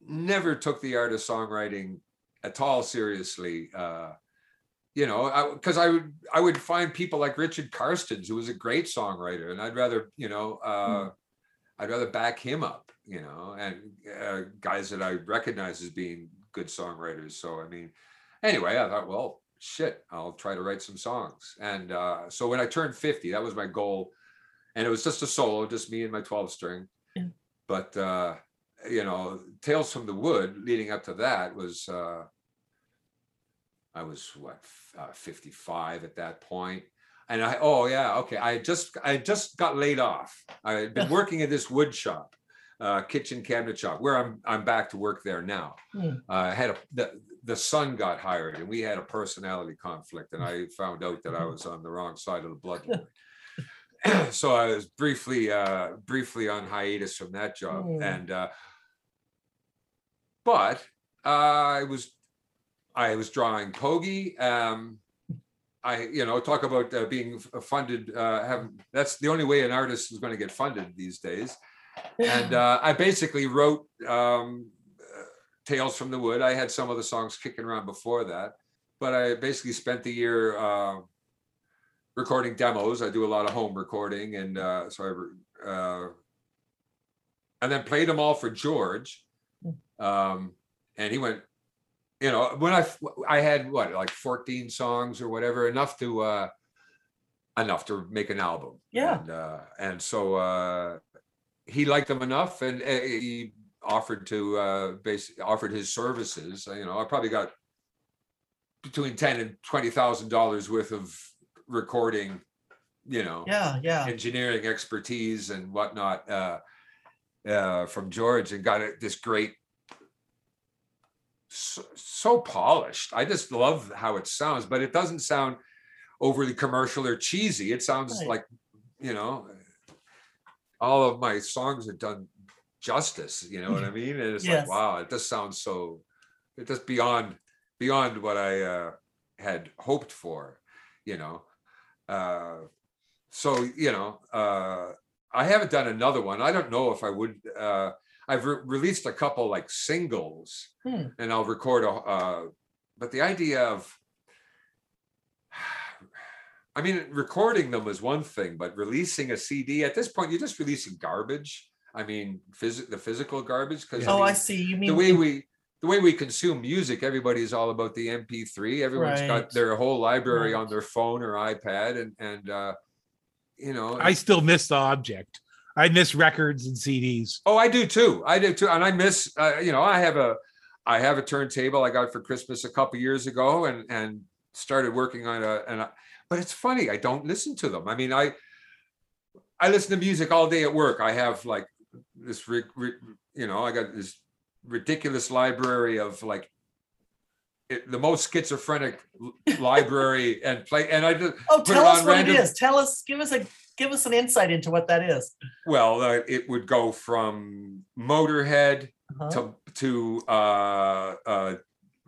S2: never took the art of songwriting at all seriously. Uh, you know, because I, would I would find people like Richard Karstens, who was a great songwriter, and I'd rather, you know, uh, I'd rather back him up, you know, and uh, guys that I recognize as being good songwriters. So I mean, anyway, I thought, well, shit, I'll try to write some songs. And uh, so when I turned fifty, that was my goal, and it was just a solo, just me and my twelve string.
S1: Yeah.
S2: But uh, you know, Tales from the Wood, leading up to that was. Uh, I was what uh, 55 at that point, and I oh yeah okay I just I just got laid off. I had been working at this wood shop, uh, kitchen cabinet shop, where I'm I'm back to work there now.
S1: Hmm.
S2: Uh, I had a the the son got hired, and we had a personality conflict, and I found out that I was on the wrong side of the bloodline. so I was briefly uh, briefly on hiatus from that job,
S1: Hmm.
S2: and uh, but uh, I was I was drawing Pogie. Um, I, you know, talk about uh, being funded. Uh, have that's the only way an artist is going to get funded these days. And uh, I basically wrote um, uh, Tales from the Wood. I had some of the songs kicking around before that, but I basically spent the year uh, recording demos. I do a lot of home recording, and uh, so I uh, and then played them all for George. Um, and he went, you know, when I I had what like 14 songs or whatever, enough to uh, enough to make an album.
S1: Yeah.
S2: and, uh, and so uh, he liked them enough, and uh, he offered to uh, base offered his services. You know, I probably got between ten and twenty thousand dollars worth of recording. You know,
S1: Yeah, yeah.
S2: engineering expertise and whatnot uh, uh, from George, and got it this great. So, so polished. I just love how it sounds, but it doesn't sound overly commercial or cheesy. It sounds
S1: Right.
S2: like, you know, all of my songs are done justice. You know what I mean? And it's
S1: Yes.
S2: like, wow, it just sounds so. It just beyond beyond what I uh, had hoped for. You know, uh, so you know, uh, I haven't done another one. I don't know if I would. Uh, I've re- released a couple like singles,
S1: Hmm.
S2: and I'll record a. Uh, but the idea of I mean, recording them is one thing, but releasing a CD at this point, you're just releasing garbage. I mean, phys- the physical garbage. Because
S1: Oh, I see. You mean
S2: the way we the way we consume music, everybody's all about the MP3. Everyone's
S1: Right.
S2: got their whole library
S1: Right.
S2: on their phone or iPad, and and uh, you know,
S3: I still miss the object. I miss records and CDs.
S2: Oh, I do too. I do too. And I miss, uh, you know, I have a, I have a turntable I got for Christmas a couple years ago, and and started working on a, and I, but it's funny. I don't listen to them. I mean, I, I listen to music all day at work. I have like this, ri- ri- you know, I got this ridiculous library of like. It, the most schizophrenic library and play and I just
S1: Oh, tell us what
S2: random-
S1: it is. Tell us, give us a give us an insight into what that is.
S2: well uh, it would go from Motorhead
S1: Uh-huh.
S2: to to uh, uh,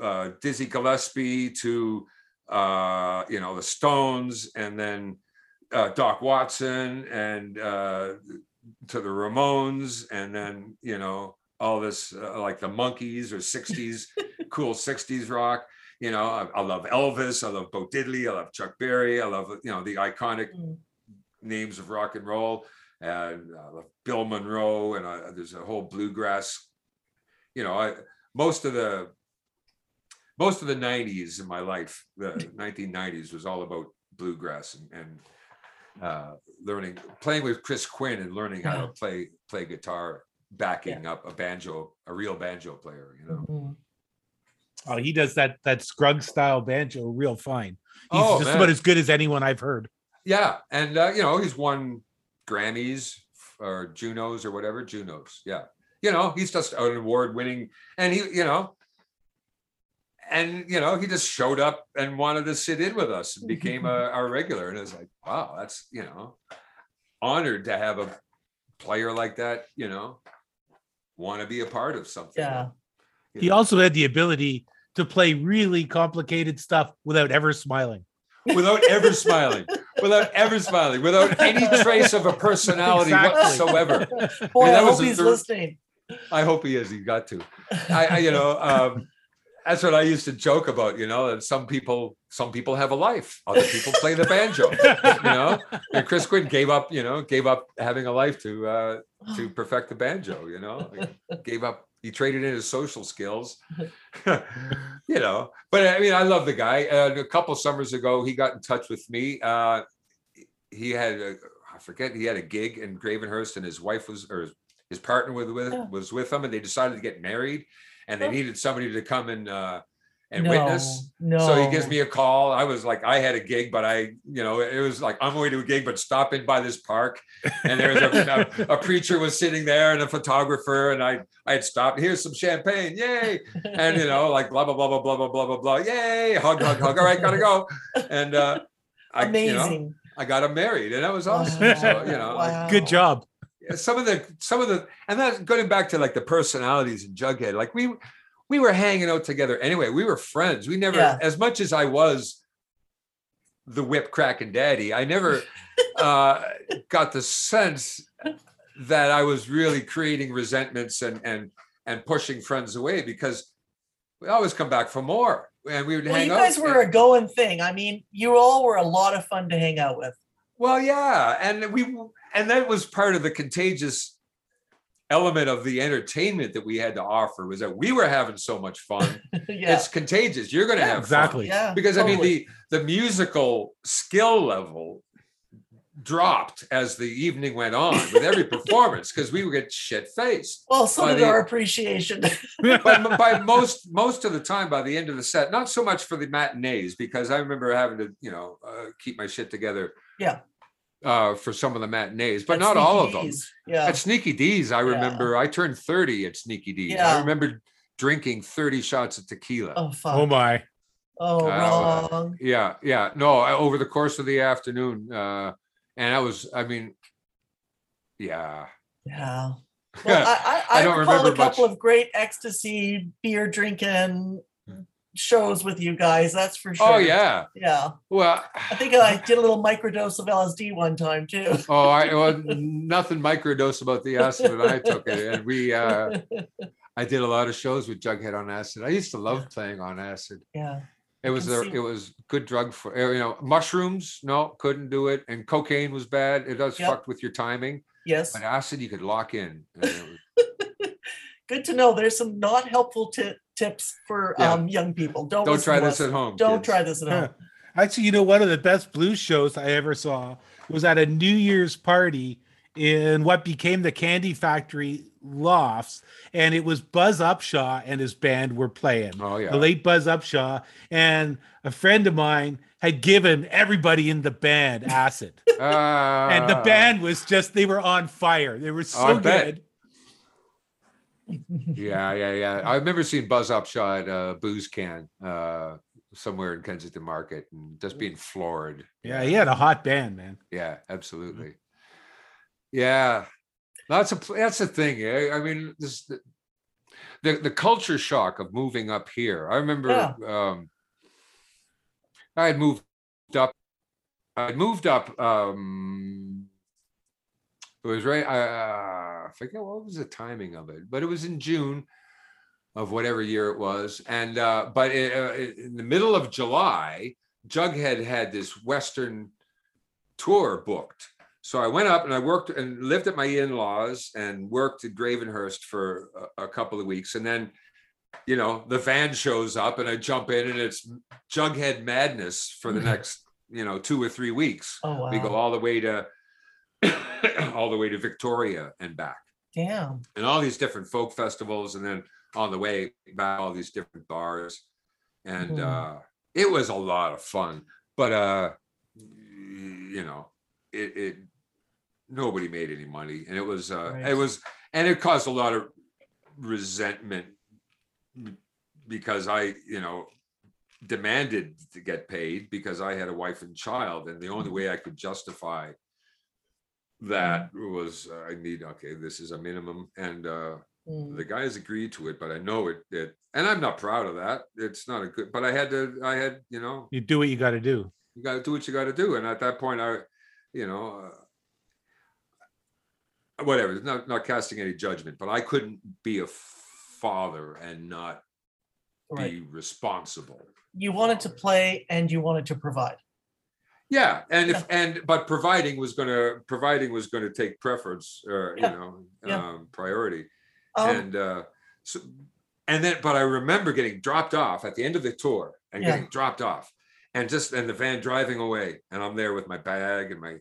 S2: uh, Dizzy Gillespie to uh, you know the Stones, and then uh, Doc Watson, and uh, to the Ramones, and then you know all this uh, like the Monkees or '60s cool '60s rock. You know, I, I love Elvis, I love Bo Diddley, I love Chuck Berry, I love you know the iconic
S1: Mm.
S2: Names of rock and roll, and uh, Bill Monroe, and uh, there's a whole bluegrass. You know, I most of the most of the '90s in my life, the 1990s was all about bluegrass and, and uh, learning, playing with Chris Quinn and learning how to play play guitar, backing up a banjo, a real banjo player. You know.
S1: Mhm.
S3: Oh, he does that that Scruggs style banjo real fine. He's
S2: Oh,
S3: just
S2: man.
S3: about as good as anyone I've heard.
S2: Yeah, and uh, you know he's won Grammys or Junos or whatever Junos. Yeah, you know he's just an award-winning, and he, you know, and you know he just showed up and wanted to sit in with us and became a, our regular, and it's like, wow, that's you know, honored to have a player like that. You know, want to be a part of something.
S1: Yeah.
S2: you
S3: He
S2: know.
S3: also had the ability to play really complicated stuff without ever smiling.
S2: without ever smiling, without ever smiling, without any trace of a personality
S3: Exactly.
S2: whatsoever.
S1: Boy,
S2: that
S1: I hope he's
S2: third-
S1: listening.
S2: I hope he is. He got to. I, I you know, um, that's what I used to joke about. You know, that some people, some people have a life. Other people play the banjo. You know, and Chris Quinn gave up. You know, gave up having a life to uh, to perfect the banjo. You know, gave up. He traded in his social skills. you know, but I mean, I love the guy. Uh, a couple summers ago, he got in touch with me. Uh, he had, a, I forget, he had a gig in Gravenhurst, and his wife was, or his partner with, with was with him, and they decided to get married, and they
S1: Oh.
S2: needed somebody to come and uh, and
S1: no,
S2: witness.
S1: No.
S2: So he gives me a call. I was like, I had a gig, but I, you know, it was like I'm going to a gig, but stop in by this park. And there was a, a, a preacher was sitting there and a photographer, and I I had stopped. Here's some champagne, yay! And you know, like blah blah blah blah blah blah blah blah blah, yay! Hug hug hug. All right, gotta go. And uh, I, you know,
S1: Amazing.
S2: I got him married, and that was awesome.
S1: Wow.
S2: So you know, like,
S1: Wow.
S3: Good job.
S2: some of the some of the and that's going back to like the personalities in Jughead. Like we we were hanging out together anyway. We were friends. We never,
S1: Yeah.
S2: as much as I was the whip cracking daddy, I never uh, got the sense that I was really creating resentments and and and pushing friends away because we always come back for more. and we would
S1: Well,
S2: hang
S1: you
S2: out.
S1: guys were a going thing. I mean, you all were a lot of fun to hang out with.
S2: Well, yeah, and we and that was part of the contagious element of the entertainment that we had to offer was that we were having so much fun.
S1: yeah.
S2: It's contagious. You're going to
S3: Yeah,
S2: have
S3: exactly.
S1: yeah.
S2: fun because I mean the the musical skill level dropped as the evening went on with every performance because we would get shit faced.
S1: Well, so
S2: by
S1: did
S2: the-
S1: our appreciation.
S2: But by most most of the time, by the end of the set, not so much for the matinees because I remember having to you know uh, keep my shit together.
S1: Yeah.
S2: Uh, for some of the matinees, but
S1: At
S2: not all of them.
S1: Dee's. Yeah.
S2: At Sneaky Dee's, I
S1: Yeah.
S2: remember I turned 30 at Sneaky Dee's. I remember drinking 30 shots of tequila.
S1: Oh fuck.
S3: oh my.
S1: Oh,
S2: Uh,
S1: wrong.
S2: Yeah, yeah. No, I- over the course of the afternoon. Uh, and I was, I mean, yeah.
S1: Yeah. Well, I,
S2: I
S1: I, I,
S2: don't
S1: recall
S2: remember
S1: a couple
S2: much.
S1: of great ecstasy beer drinking shows with you guys. That's for sure.
S2: Oh, yeah.
S1: Yeah.
S2: Well,
S1: I think I did a little microdose of LSD one time too.
S2: oh, I well, nothing microdose about the acid when I took it. And we, uh, I did a lot of shows with Jughead on acid. I used to love playing on acid.
S1: yeah.
S2: It was a, it was good drug for you know mushrooms. No, couldn't do it. And cocaine was bad. It does
S1: Yep.
S2: fucked with your timing.
S1: Yes.
S2: But acid you could lock in. and was-
S1: Good to know. There's some not helpful ti- tips for
S2: Yeah.
S1: um, young people. Don't
S2: Don't try this at home.
S1: Don't
S2: kids.
S1: try this at home.
S3: Actually, you know, one of the best blues shows I ever saw was at a New Year's party in what became the Candy Factory lofts, and it was Buzz Upshaw and his band were playing.
S2: Oh yeah.
S3: The late Buzz Upshaw and a friend of mine had given everybody in the band acid, and the band was just they were on fire. They were so
S2: I bet.
S3: good.
S2: Yeah, yeah, yeah. I remember seeing Buzz Upshaw at a booze can uh, somewhere in Kensington Market and just being floored.
S3: Yeah, he had a hot band, man.
S2: Yeah, absolutely. Yeah, that's a that's the thing. eh? I mean, this the, the the culture shock of moving up here. I remember
S1: Yeah.
S2: um, I had moved up. I moved up. Um, it was right. I uh, forget what was the timing of it, but it was in June of whatever year it was. And uh, but i- uh, in the middle of July, Jughead had this Western tour booked. So I went up and I worked and lived at my in-laws and worked at Gravenhurst for a, a couple of weeks. And then, you know, the van shows up and I jump in and it's Jughead madness for the next, you know, two or three weeks.
S1: Oh wow.
S2: We go all the way to all the way to Victoria and back
S1: Damn.
S2: and all these different folk festivals and then on the way back all these different bars and
S1: Mhm.
S2: uh it was a lot of fun but uh you know it, it nobody made any money and it was uh
S1: Right.
S2: it was and it caused a lot of resentment because i you know demanded to get paid because i had a wife and child and the only way i could justify that was uh, i need okay this is a minimum and uh
S1: Mm.
S2: the guys agreed to it but i know it it and i'm not proud of that it's not a good but i had to i had you know
S3: You do what you got to do.
S2: you got to do what you got to do and at that point i you know uh, whatever not not casting any judgment but i couldn't be a father and not
S1: Right.
S2: be responsible
S1: You wanted to play and you wanted to provide.
S2: Yeah and if and but providing was gonna providing was gonna take preference or
S1: Yeah.
S2: you know
S1: Yeah.
S2: um priority
S1: Um,
S2: and uh so and then but i remember getting dropped off at the end of the tour and
S1: Yeah.
S2: getting dropped off and just and the van driving away and i'm there with my bag and my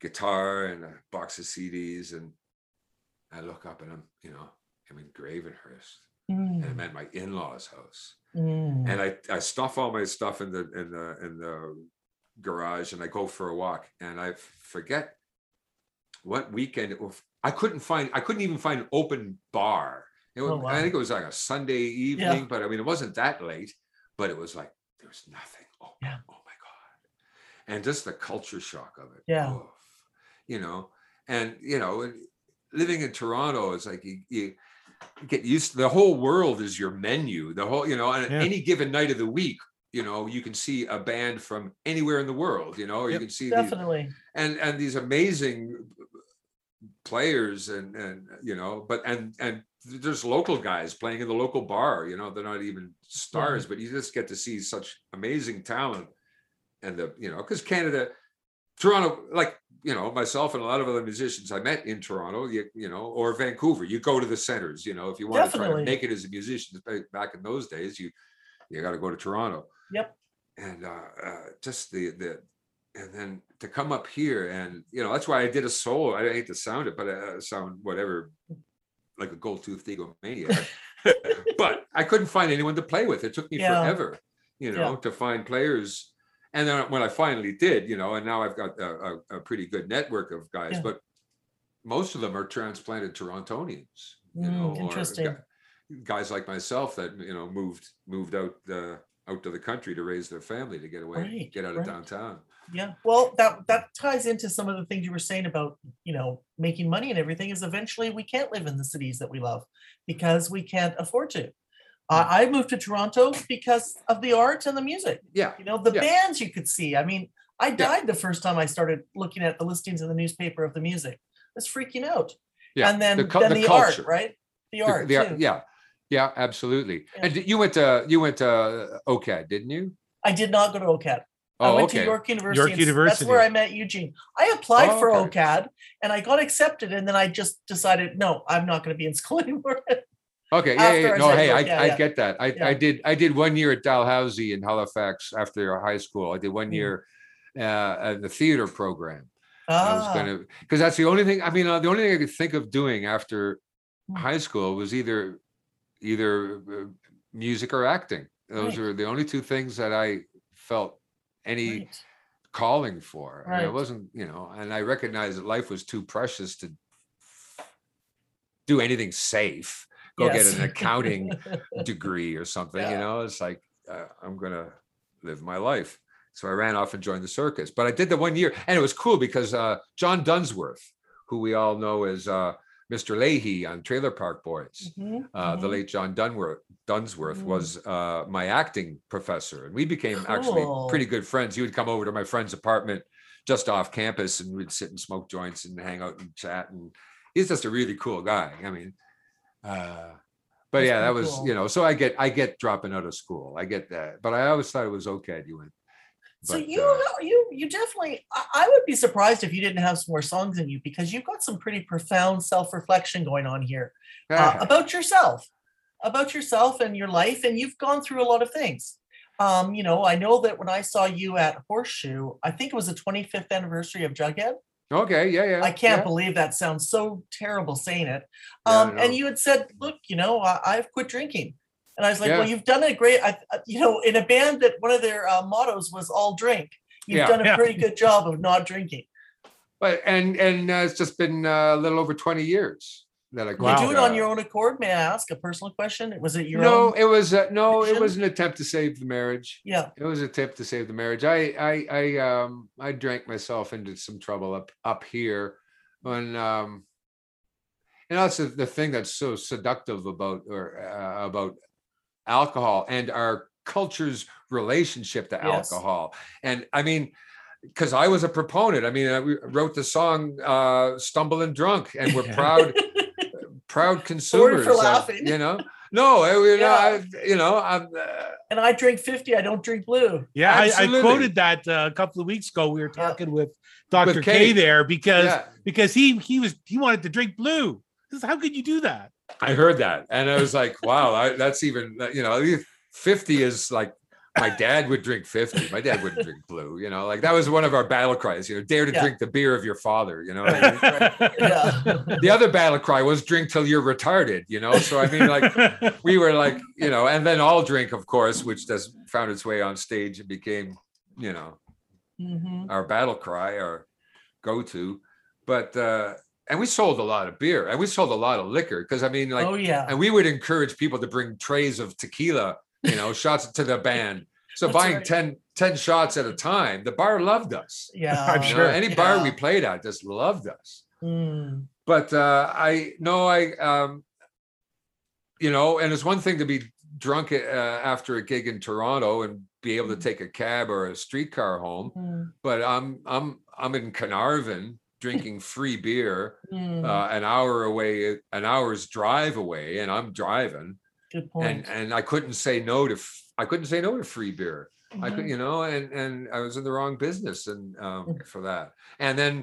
S2: guitar and a box of cds and i look up and i'm you know i'm in gravenhurst and i'm
S1: mm,
S2: at my in-laws house
S1: mm.
S2: and I, I stuff all my stuff in the in the in the garage and I go for a walk and I forget what weekend it was. I couldn't find I couldn't even find an open bar. It was,
S1: Oh, wow.
S2: I think it was like a Sunday evening, but I mean it wasn't that late, but it was like there was nothing. Oh,
S1: Yeah.
S2: oh my God. And just the culture shock of it.
S1: Yeah.
S2: You know, and you know, living in Toronto is like you, you get used to the whole world is your menu the whole you know and
S3: Yeah.
S2: any given night of the week you know you can see a band from anywhere in the world you know or you can see these, and and these amazing players and and you know but and and there's local guys playing in the local bar. You know, they're not even stars, but you just get to see such amazing talent. And the you know, because Canada, Toronto, like you know, myself and a lot of other musicians I met in Toronto, you, you know, or Vancouver, you go to the centers. You know, if you want to try to make it as a musician back in those days, you you got to go to Toronto.
S1: Yep.
S2: And uh, uh, just the the and then to come up here and you know that's why I did a solo. I hate to sound it, but uh, sound whatever like a gold toothed egomaniac. but I couldn't find anyone to play with. It took me
S1: Yeah.
S2: forever, you know,
S1: Yeah.
S2: to find players. And then when I finally did, you know, and now I've got a, a, a pretty good network of guys,
S1: Yeah.
S2: but most of them are transplanted Torontonians. You
S1: Mm,
S2: know, or guys like myself that you know moved moved out uh, out to the country to raise their family to get away,
S1: Right,
S2: get out of downtown.
S1: Yeah, well, that that ties into some of the things you were saying about you know making money and everything. Is eventually we can't live in the cities that we love because we can't afford to. Uh, I moved to Toronto because of the art and the music.
S2: Yeah,
S1: You know, the
S2: Yeah.
S1: bands you could see. I mean, I died the first time I started looking at the listings in the newspaper of the music. I was freaking out.
S2: yeah.
S1: and then
S2: the,
S1: then
S2: the
S1: the, art, right? The
S2: The-
S1: art
S2: the
S1: too.
S2: yeah, yeah, absolutely.
S1: Yeah.
S2: And you went to you went to OCAD, didn't you?
S1: I did not go to OCAD. I
S2: Oh,
S1: went
S2: okay.
S1: to York University. and s-
S3: University.
S1: That's where I met Eugene. I applied
S2: Oh,
S1: for
S2: okay.
S1: OCAD and I got accepted, and then I just decided, no, I'm not going to be in school anymore.
S2: Okay, yeah, yeah, no,
S1: said
S2: hey, I,
S1: yeah,
S2: I
S1: yeah.
S2: get that. I,
S1: Yeah.
S2: I did, I did one year at Dalhousie in Halifax after high school. I did one
S1: Mm.
S2: year uh, in the theater program. I was
S1: Ah,
S2: gonna, because that's the only thing. I mean, uh, the only thing I could think of doing after
S1: Hmm.
S2: high school was either either uh, music or acting. Those
S1: Right.
S2: are the only two things that I felt any
S1: right.
S2: calling for.
S1: Right.
S2: it wasn't, you know, and I recognized that life was too precious to do anything safe. Go
S1: Yes.
S2: get an accounting degree or something, you know, it's like, uh, I'm gonna live my life. So I ran off and joined the circus, but I did the one year and it was cool because uh, John Dunsworth, who we all know as uh, Mr. Lahey on Trailer Park Boys,
S1: Mhm,
S2: uh, the
S1: mhm.
S2: late John Dunworth, Dunsworth
S1: Mm.
S2: was uh, my acting professor, and we became actually pretty good friends. He would come over to my friend's apartment just off campus, and we'd sit and smoke joints and hang out and chat. And he's just a really cool guy. I mean, uh, but
S1: That's
S2: yeah, that was
S1: cool.
S2: you know. So I get I get dropping out of school. I get that, but I always thought it was okay. You went.
S1: So
S2: But,
S1: you
S2: uh,
S1: you you definitely I, would be surprised if you didn't have some more songs in you because you've got some pretty profound self-reflection going on here uh, about yourself about yourself and your life and you've gone through a lot of things. Um you know i know that when i saw you at horseshoe i think it was the 25th anniversary of jughead.
S2: Okay, yeah, yeah.
S1: i can't
S2: yeah.
S1: believe that sounds so terrible saying it.
S2: Yeah,
S1: um and you had said look you know I, i've quit drinking and i was like
S2: Yeah.
S1: well you've done a great I, I- you know in a band that one of their uh, mottos was all drink you've
S2: Yeah.
S1: done a
S3: Yeah.
S1: pretty good job of not drinking
S2: But and and uh, it's just been uh, a little over twenty years that I.
S1: you
S2: quit,
S1: do it on your own accord may i ask a personal question was it your
S2: no,
S1: own
S2: it was uh, no, it was an attempt to save the marriage.
S1: yeah
S2: It was an attempt to save the marriage. I I I um I drank myself into some trouble up up here when um and that's the, the thing that's so seductive about or uh, about alcohol and our culture's relationship to
S1: Yes.
S2: alcohol. And I mean because I was a proponent. I mean, I we wrote the song uh, "Stumbling Drunk," and we're proud proud consumers. For
S1: laughing.
S2: you know, no, I, you know, I, you know, I'm. Uh,
S1: and i drink 50 i don't drink blue
S3: Yeah, I, I quoted that uh, a couple of weeks ago. We were
S1: Yeah.
S3: talking with Dr. K
S2: Kate.
S3: there because
S2: yeah.
S3: because he he was he wanted to drink blue. How could you do that?
S2: I heard that, and I was like, "Wow, I, that's even you know, fifty is like my dad would drink fifty. My dad wouldn't drink blue. You know, like that was one of our battle cries. You know, dare to
S1: Yeah.
S2: drink the beer of your father. You know, I mean?
S1: yeah
S2: the other battle cry was drink till you're retarded. You know, so I mean, like we were like, you know, and then all drink, of course, which does found its way on stage and became, you know,
S1: Mhm.
S2: our battle cry, our go-to. But uh, and we sold a lot of beer and we sold a lot of liquor because I mean, like
S1: oh yeah
S2: and we would encourage people to bring trays of tequila, you know, shots to the band. So
S1: That's
S2: buying
S1: right.
S2: 10, 10 shots at a time, the bar loved us.
S1: yeah
S3: I'm
S2: You know,
S3: sure.
S2: any bar we played at just loved us.
S1: Mm.
S2: But uh, I no, I um, you know, and it's one thing to be drunk uh, after a gig in Toronto and be able to
S1: Mhm.
S2: take a cab or a streetcar home,
S1: Mm.
S2: but I'm I'm I'm in Carnarvon drinking free beer
S1: Mm,
S2: uh, an hour away, an hour's drive away, and I'm driving,
S1: Good point.
S2: and and I couldn't say no to I couldn't say no to free beer. I could,
S1: Mhm.
S2: you know, and and I was in the wrong business and um,
S1: Mm.
S2: for that. And then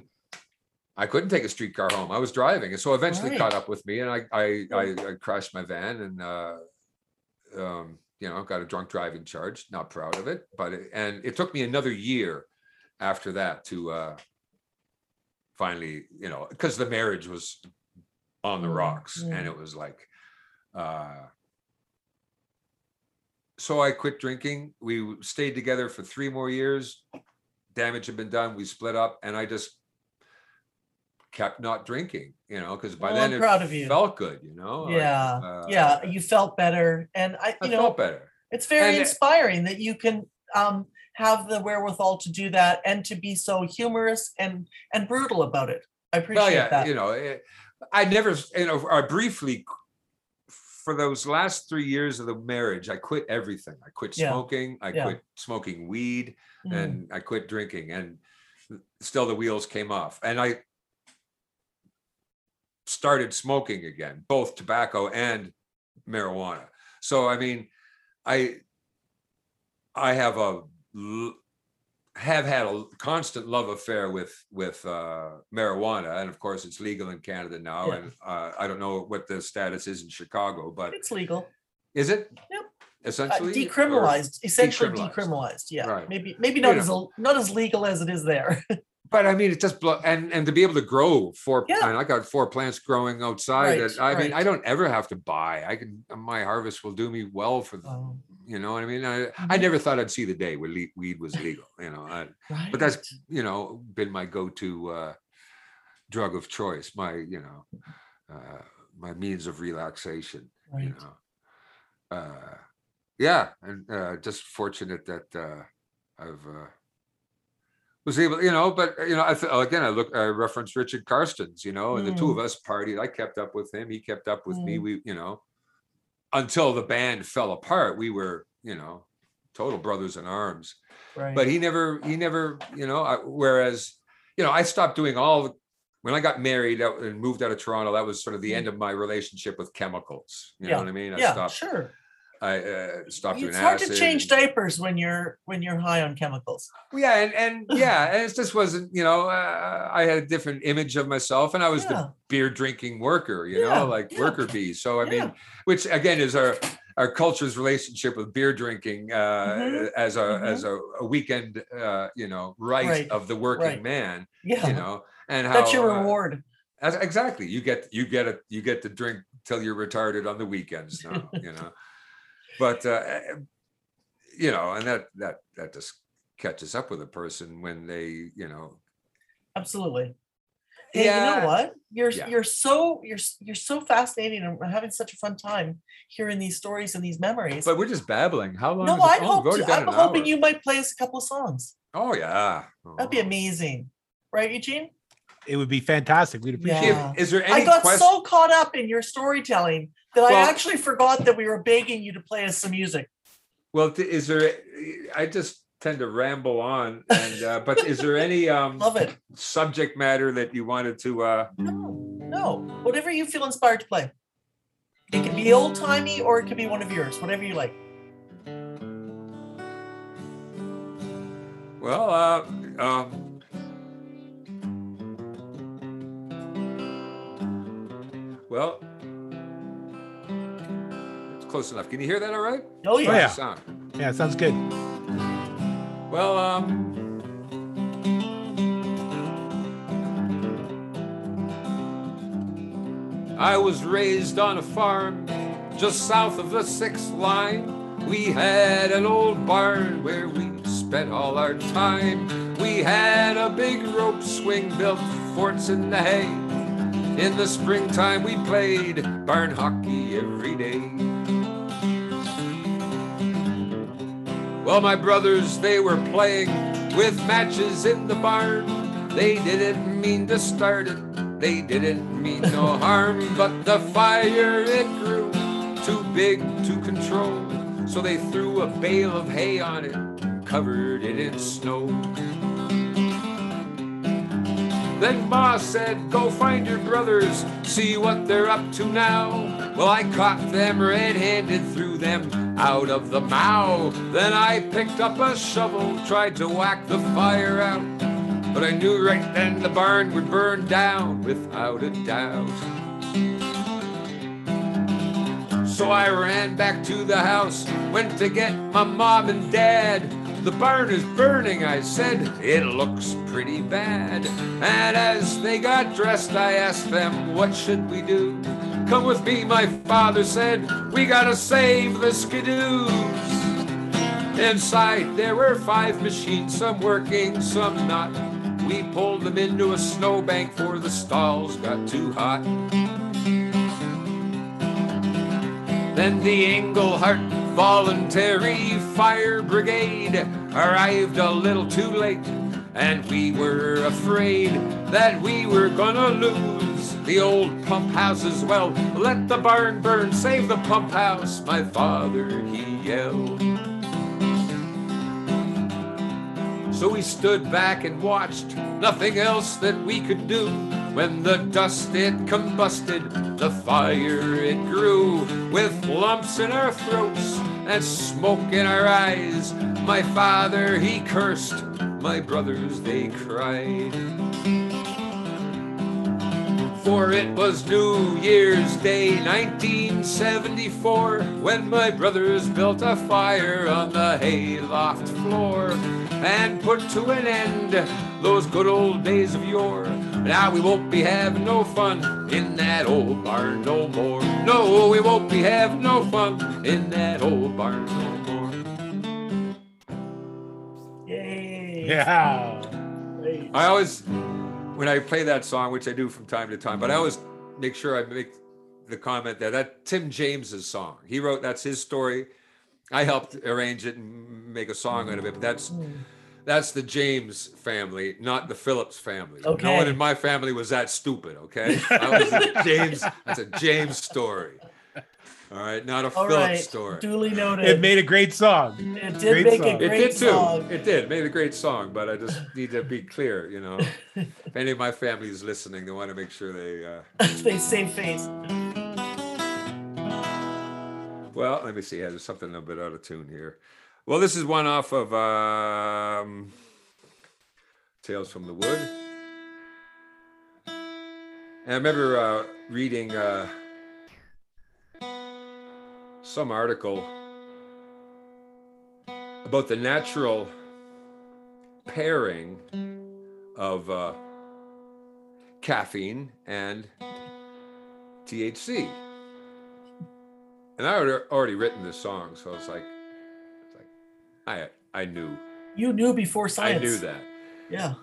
S2: I couldn't take a streetcar home. I was driving, and so eventually
S1: Right.
S2: caught up with me, and I I I, I crashed my van and uh, um, you know got a drunk driving charge. Not proud of it, but it, and it took me another year after that to uh, finally, you know, because the marriage was on the
S1: Mm,
S2: rocks,
S1: mm.
S2: and it was like. Uh, so I quit drinking. We stayed together for three more years. Damage had been done. We split up, and I just kept not drinking. You know, because by
S1: Well,
S2: then
S1: I'm
S2: it
S1: proud of you.
S2: felt good. You know. like,
S1: Yeah,
S2: uh,
S1: yeah, you felt better, and I,
S2: I
S1: you know,
S2: felt better.
S1: it's very
S2: and it-
S1: inspiring that you can um, have the wherewithal to do that and to be so humorous and and brutal about it. I appreciate
S2: Well, yeah,
S1: that.
S2: you know, it, I never, you know, I briefly, for those last three years of the marriage, I quit everything. I quit
S1: Yeah,
S2: smoking. I
S1: yeah.
S2: quit smoking weed.
S1: Mm,
S2: and I quit drinking and still the wheels came off and I started smoking again both tobacco and marijuana so I mean I I have a have had a constant love affair with with uh marijuana and of course it's legal in Canada now
S1: Yeah.
S2: and uh, I don't know what the status is in Chicago but
S1: it's legal,
S2: is it
S1: Yep. uh,
S2: essentially or-
S1: decriminalized, essentially
S2: decriminalized.
S1: decriminalized. Yeah,
S2: Right.
S1: maybe maybe not
S2: You
S1: as not as legal as it is there.
S2: But I mean, it just blow and and to be able to grow four.
S1: Yeah.
S2: And I got four plants growing outside.
S1: Right,
S2: that I mean. I don't ever have to buy. I can my harvest will do me well for
S1: Um,
S2: you know what I mean. I I
S1: Mhm.
S2: never thought I'd see the day where le- weed was legal. You know, I,
S1: right.
S2: but that's you know been my go-to uh, drug of choice. My you know uh, my means of relaxation. You
S1: right.
S2: know, uh, yeah, and uh, just fortunate that uh, I've. Uh, was able, you know, but you know, I th- again, I look, I reference Richard Karstens, you know, and the two of us partied. I kept up with him. He kept up with me.
S1: Mm.
S2: We, you know, until the band fell apart, we were, you know, total brothers in arms.
S1: Right.
S2: But he never, he never, you know. I, whereas, you know, I stopped doing all. the- When I got married and moved out of Toronto, that was sort of the end of my relationship with chemicals. You
S1: Mm. Yeah,
S2: know what I mean? I
S1: yeah,
S2: stopped.
S1: sure.
S2: I uh, stopped doing
S1: It's hard to change diapers when you're when you're high on chemicals.
S2: yeah and, and yeah and it just wasn't you know uh, i had a different image of myself and i was
S1: Yeah.
S2: the beer drinking worker you
S1: Yeah,
S2: know like
S1: yeah.
S2: worker bees so i mean which again is our our culture's relationship with beer drinking uh
S1: Mhm,
S2: as a
S1: mhm.
S2: as a, a weekend uh you know right,
S1: Right,
S2: of the working
S1: right.
S2: Man
S1: Yeah,
S2: you know and how
S1: that's your
S2: uh,
S1: reward.
S2: as- exactly you get you get it you get to drink till you're retarded on the weekends now you know but uh you know and that that that just catches up with a person when they you know
S1: Absolutely. Hey, you know what? You're
S2: Yeah.
S1: you're so you're you're so fascinating and we're having such a fun time hearing these stories and these memories.
S2: but we're just babbling how long
S1: no,
S2: is it?
S1: I'd
S2: Oh,
S1: hope
S2: we've already
S1: to,
S2: done
S1: I'm hoping
S2: hour.
S1: you might play us a couple of songs.
S2: oh yeah
S1: That'd be
S2: Oh.
S1: amazing. Right, Eugene?
S3: It would be fantastic. We'd appreciate
S2: If-
S1: Yeah.
S2: is there
S1: I got
S2: question
S1: so caught up in your storytelling that I actually forgot that we were begging you to play us some music.
S2: well is there i just tend to ramble on and uh but is there any um
S1: Love it.
S2: subject matter that you wanted to uh
S1: No, no. Whatever you feel inspired to play. It can be old timey or it could be one of yours, whatever you like.
S2: well uh um well close enough can you hear that all right
S1: Oh yeah.
S3: Oh, yeah.
S2: Sound.
S3: Yeah, sounds good.
S2: Well, um, I was raised on a farm just south of the sixth line. We had an old barn where we spent all our time. We had a big rope swing built forts in the hay. In the springtime, we played barn hockey every day. Well, my brothers, they were playing with matches in the barn. They didn't mean to start it, they didn't mean no harm. But the fire, it grew too big to control. So they threw a bale of hay on it, covered it in snow. Then Ma said, Go find your brothers, see what they're up to now. Well, I caught them red handed, threw them out of the mow. Then I picked up a shovel, tried to whack the fire out. But I knew right then the barn would burn down without a doubt. So I ran back to the house, went to get my mom and dad. The barn is burning, I said. It looks pretty bad. And as they got dressed, I asked them, What should we do? Come with me, my father said. We gotta save the skidoos. Inside there were five machines, some working, some not. We pulled them into a snowbank for the stalls got too hot. Then the Englehart Voluntary Fire Brigade arrived a little too late, and we were afraid that we were gonna lose the old pump house as well. Let the barn burn, save the pump house, my father, he yelled. So we stood back and watched, nothing else that we could do. When the dust it combusted, the fire it grew. With lumps in our throats and smoke in our eyes, my father he cursed, my brothers they cried. For it was New Year's Day 1974 when my brothers built a fire on the hayloft floor and put to an end those good old days of yore. Now we won't be having no fun in that old barn no more. No, we won't be having no fun in that old barn no more.
S1: Yay.
S3: Yeah.
S2: I always, when I play that song, which I do from time to time, but I always make sure I make the comment that that Tim James's song. He wrote that's his story. I helped arrange it and make a song out of it, but that's that's the James family, not the Phillips family.
S1: Okay.
S2: No one in my family was that stupid. Okay, I was James. That's a James story. All right, not a
S1: All
S2: Phillips
S1: right.
S2: story.
S1: Duly noted.
S3: It made a great song.
S1: It did
S3: great
S1: make
S3: song.
S1: a
S2: It
S1: great
S2: did too.
S1: song.
S2: It did. Made a great song, but I just need to be clear. You know, if any of my family is listening, they want to make sure they. Uh,
S1: they save face.
S2: well, let me see. Yeah, There's something a bit out of tune here. Well, this is one off of um, Tales from the Wood. And I remember uh, reading uh, some article about the natural pairing of uh, caffeine and THC. And I had already written this song, so it's like, it's like, I I knew,
S1: You knew before science.
S2: I knew that.
S1: Yeah.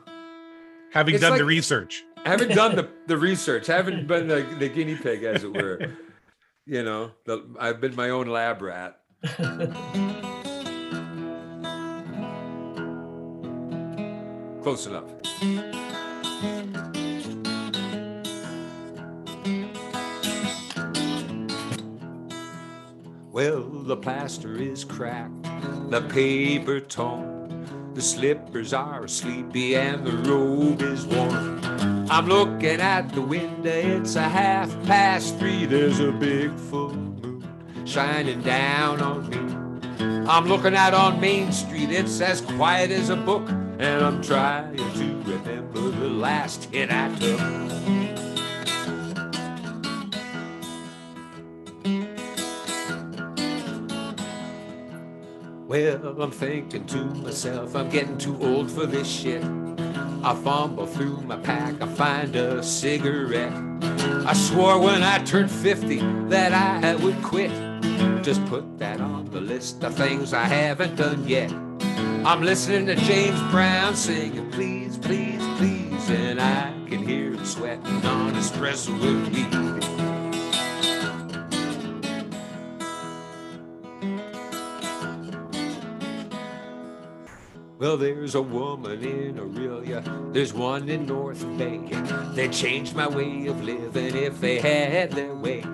S3: Having
S2: It's
S3: done the research.
S2: I haven't done the, the research. haven't been the, the guinea pig, as it were. You know, the, I've been my own lab rat. Close enough. Well, the plaster is cracked, the paper torn, the slippers are sleepy, and the robe is worn. I'm looking at the window, it's a half past three. There's a big full moon shining down on me. I'm looking out on Main Street, it's as quiet as a book, and I'm trying to remember the last hit I took. Well, I'm thinking to myself, I'm getting too old for this shit. I fumble through my pack, I find a cigarette. I swore when I turned 50 that I would quit. Just put that on the list of things I haven't done yet. I'm listening to James Brown singing, please, please, please, and I can hear him sweating on espresso with me. Well, there's a woman in Orillia, there's one in North Bay. They'd change my way of living if they had their way.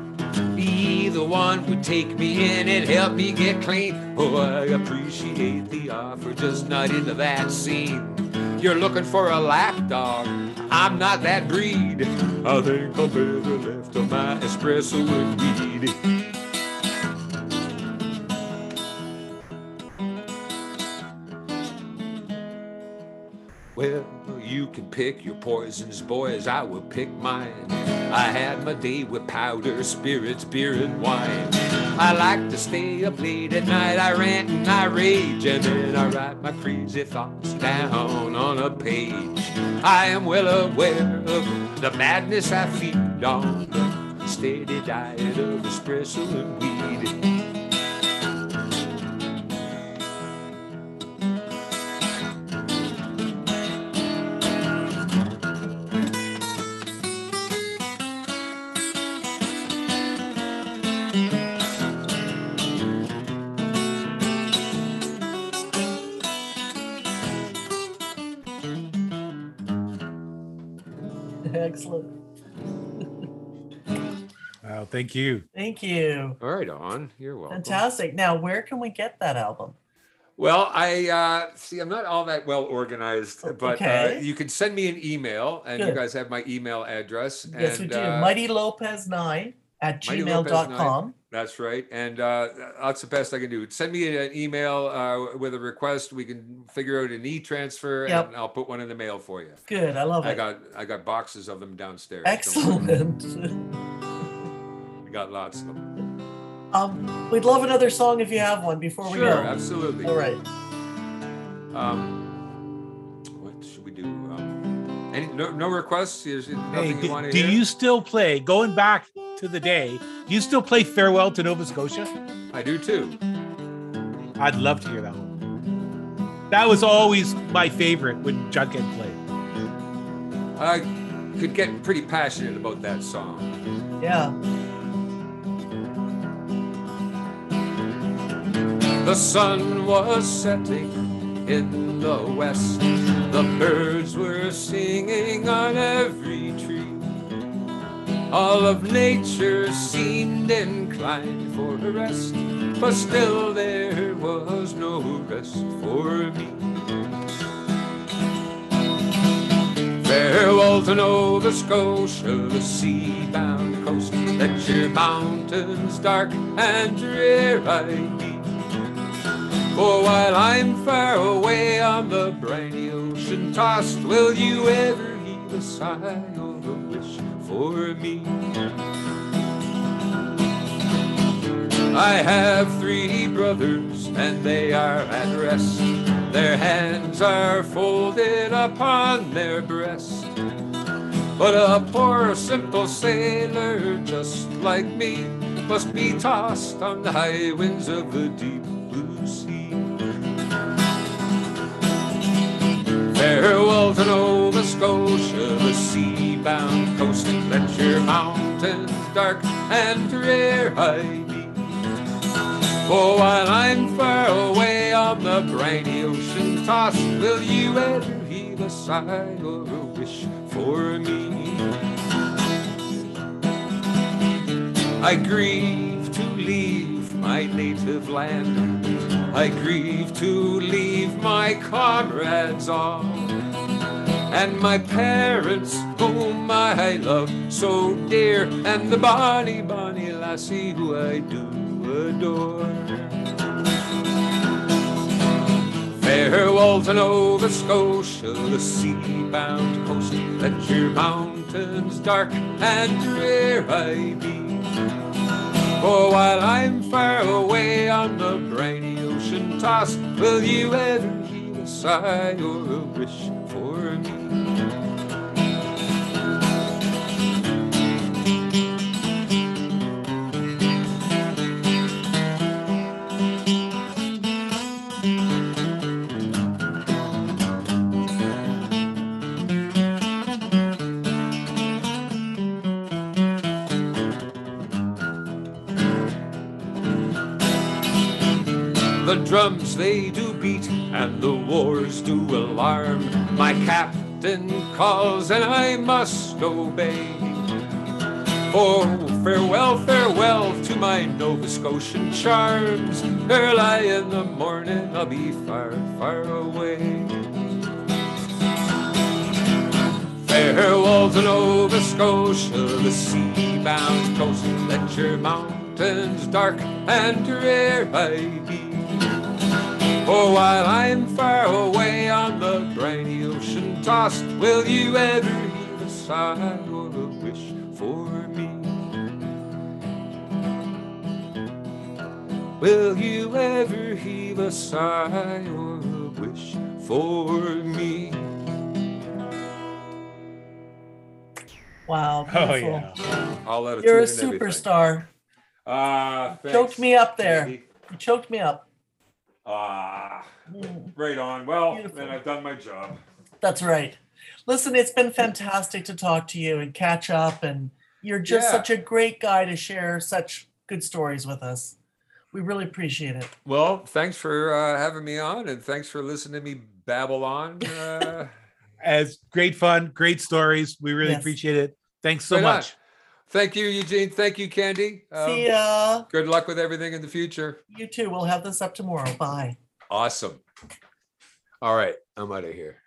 S2: Be the one who'd take me in and help me get clean. Oh, I appreciate the offer, just not into that scene. You're looking for a lap dog. I'm not that breed. I think I'll better left on my espresso with weed. Well, you can pick your poisons, boys. I will pick mine. I had my day with powder, spirits, beer, and wine. I like to stay up late at night. I rant and I rage, and then I write my crazy thoughts down on a page. I am well aware of the madness I feed on the steady diet of espresso and weed.
S3: Thank you.
S1: Thank you.
S2: All right, on. You're welcome.
S1: Fantastic. Now, where can we get that album?
S2: Well, I uh, see. I'm not all that well organized, but uh, you can send me an email, and you guys have my email address.
S1: Yes, we do.
S2: uh,
S1: Mighty Lopez 9 at
S2: Mighty Lopez 9.
S1: gmail.com.
S2: That's right, and uh, that's the best I can do. Send me an email uh, with a request. We can figure out an e-transfer,
S1: Yep.
S2: and I'll put one in the mail for you.
S1: Good. I love
S2: I
S1: it.
S2: got I got boxes of them downstairs.
S1: Excellent.
S2: We got lots of them.
S1: um, we'd love another song if you have one before we
S2: Sure,
S1: go.
S2: absolutely.
S1: All right.
S2: Um, what should we do? Um, any no, no requests? There's
S3: Hey,
S2: nothing you
S3: do,
S2: want to
S3: do
S2: hear?
S3: you still play going back to the day? Do you still play Farewell to Nova Scotia?
S2: I do too.
S3: I'd love to hear that one. That was always my favorite when Jughead played.
S2: I could get pretty passionate about that song.
S1: Yeah.
S2: The sun was setting in the west. The birds were singing on every tree. All of nature seemed inclined for a rest, but still there was no rest for me. Farewell to Nova Scotia, the sea-bound coast. Let your mountains dark and drear I be. For while I'm far away on the briny ocean tossed, will you ever heave a sigh or a wish for me? I have three brothers, and they are at rest. Their hands are folded upon their breast. But a poor simple sailor just like me must be tossed on the high winds of the deep Farewell to Nova Scotia, the sea-bound coast. Let your mountains dark and drear I. For while I'm far away on the briny ocean tossed, will you ever heave a sigh or a wish for me? I grieve to leave my native land. I grieve to leave my comrades all. And my parents, whom I love so dear, and the bonny, bonny lassie who I do adore. Farewell to Nova Scotia, the sea-bound coast. Let your mountains dark and drear I be. For while I'm far away on the briny ocean tossed, will you ever heave a sigh or a wish for drums they do beat and the wars do alarm. My captain calls and I must obey. Oh, farewell, farewell to my Nova Scotian charms. Early in the morning I'll be far, far away. Farewell to Nova Scotia, the sea-bound coast. Let your mountains dark and drear I be. For while I'm far away on the briny ocean tossed, will you ever heave a sigh or a wish for me? Will you ever heave a sigh or a wish for me?
S1: Wow.
S3: Oh yeah.
S2: I'll let it
S1: You're a
S2: tune in everything.
S1: superstar.
S2: Ah,
S1: Choked me up there.
S2: Andy.
S1: You choked me up.
S2: Ah,
S1: Mm,
S2: right on. Well,
S1: Beautiful.
S2: then I've done my job.
S1: That's right. Listen, it's been fantastic to talk to you and catch up. And you're just
S2: Yeah.
S1: such a great guy to share such good stories with us. We really appreciate it.
S2: Well, thanks for uh, having me on, and thanks for listening to me babble on. Uh,
S3: As great fun, great stories. We really
S1: Yes.
S3: appreciate it. Thanks so
S2: right on. Thank you, Eugene. Thank you, Candy. Um,
S1: See ya.
S2: Good luck with everything in the future.
S1: You too. We'll have this up tomorrow. Bye.
S2: Awesome. All right, I'm out of here.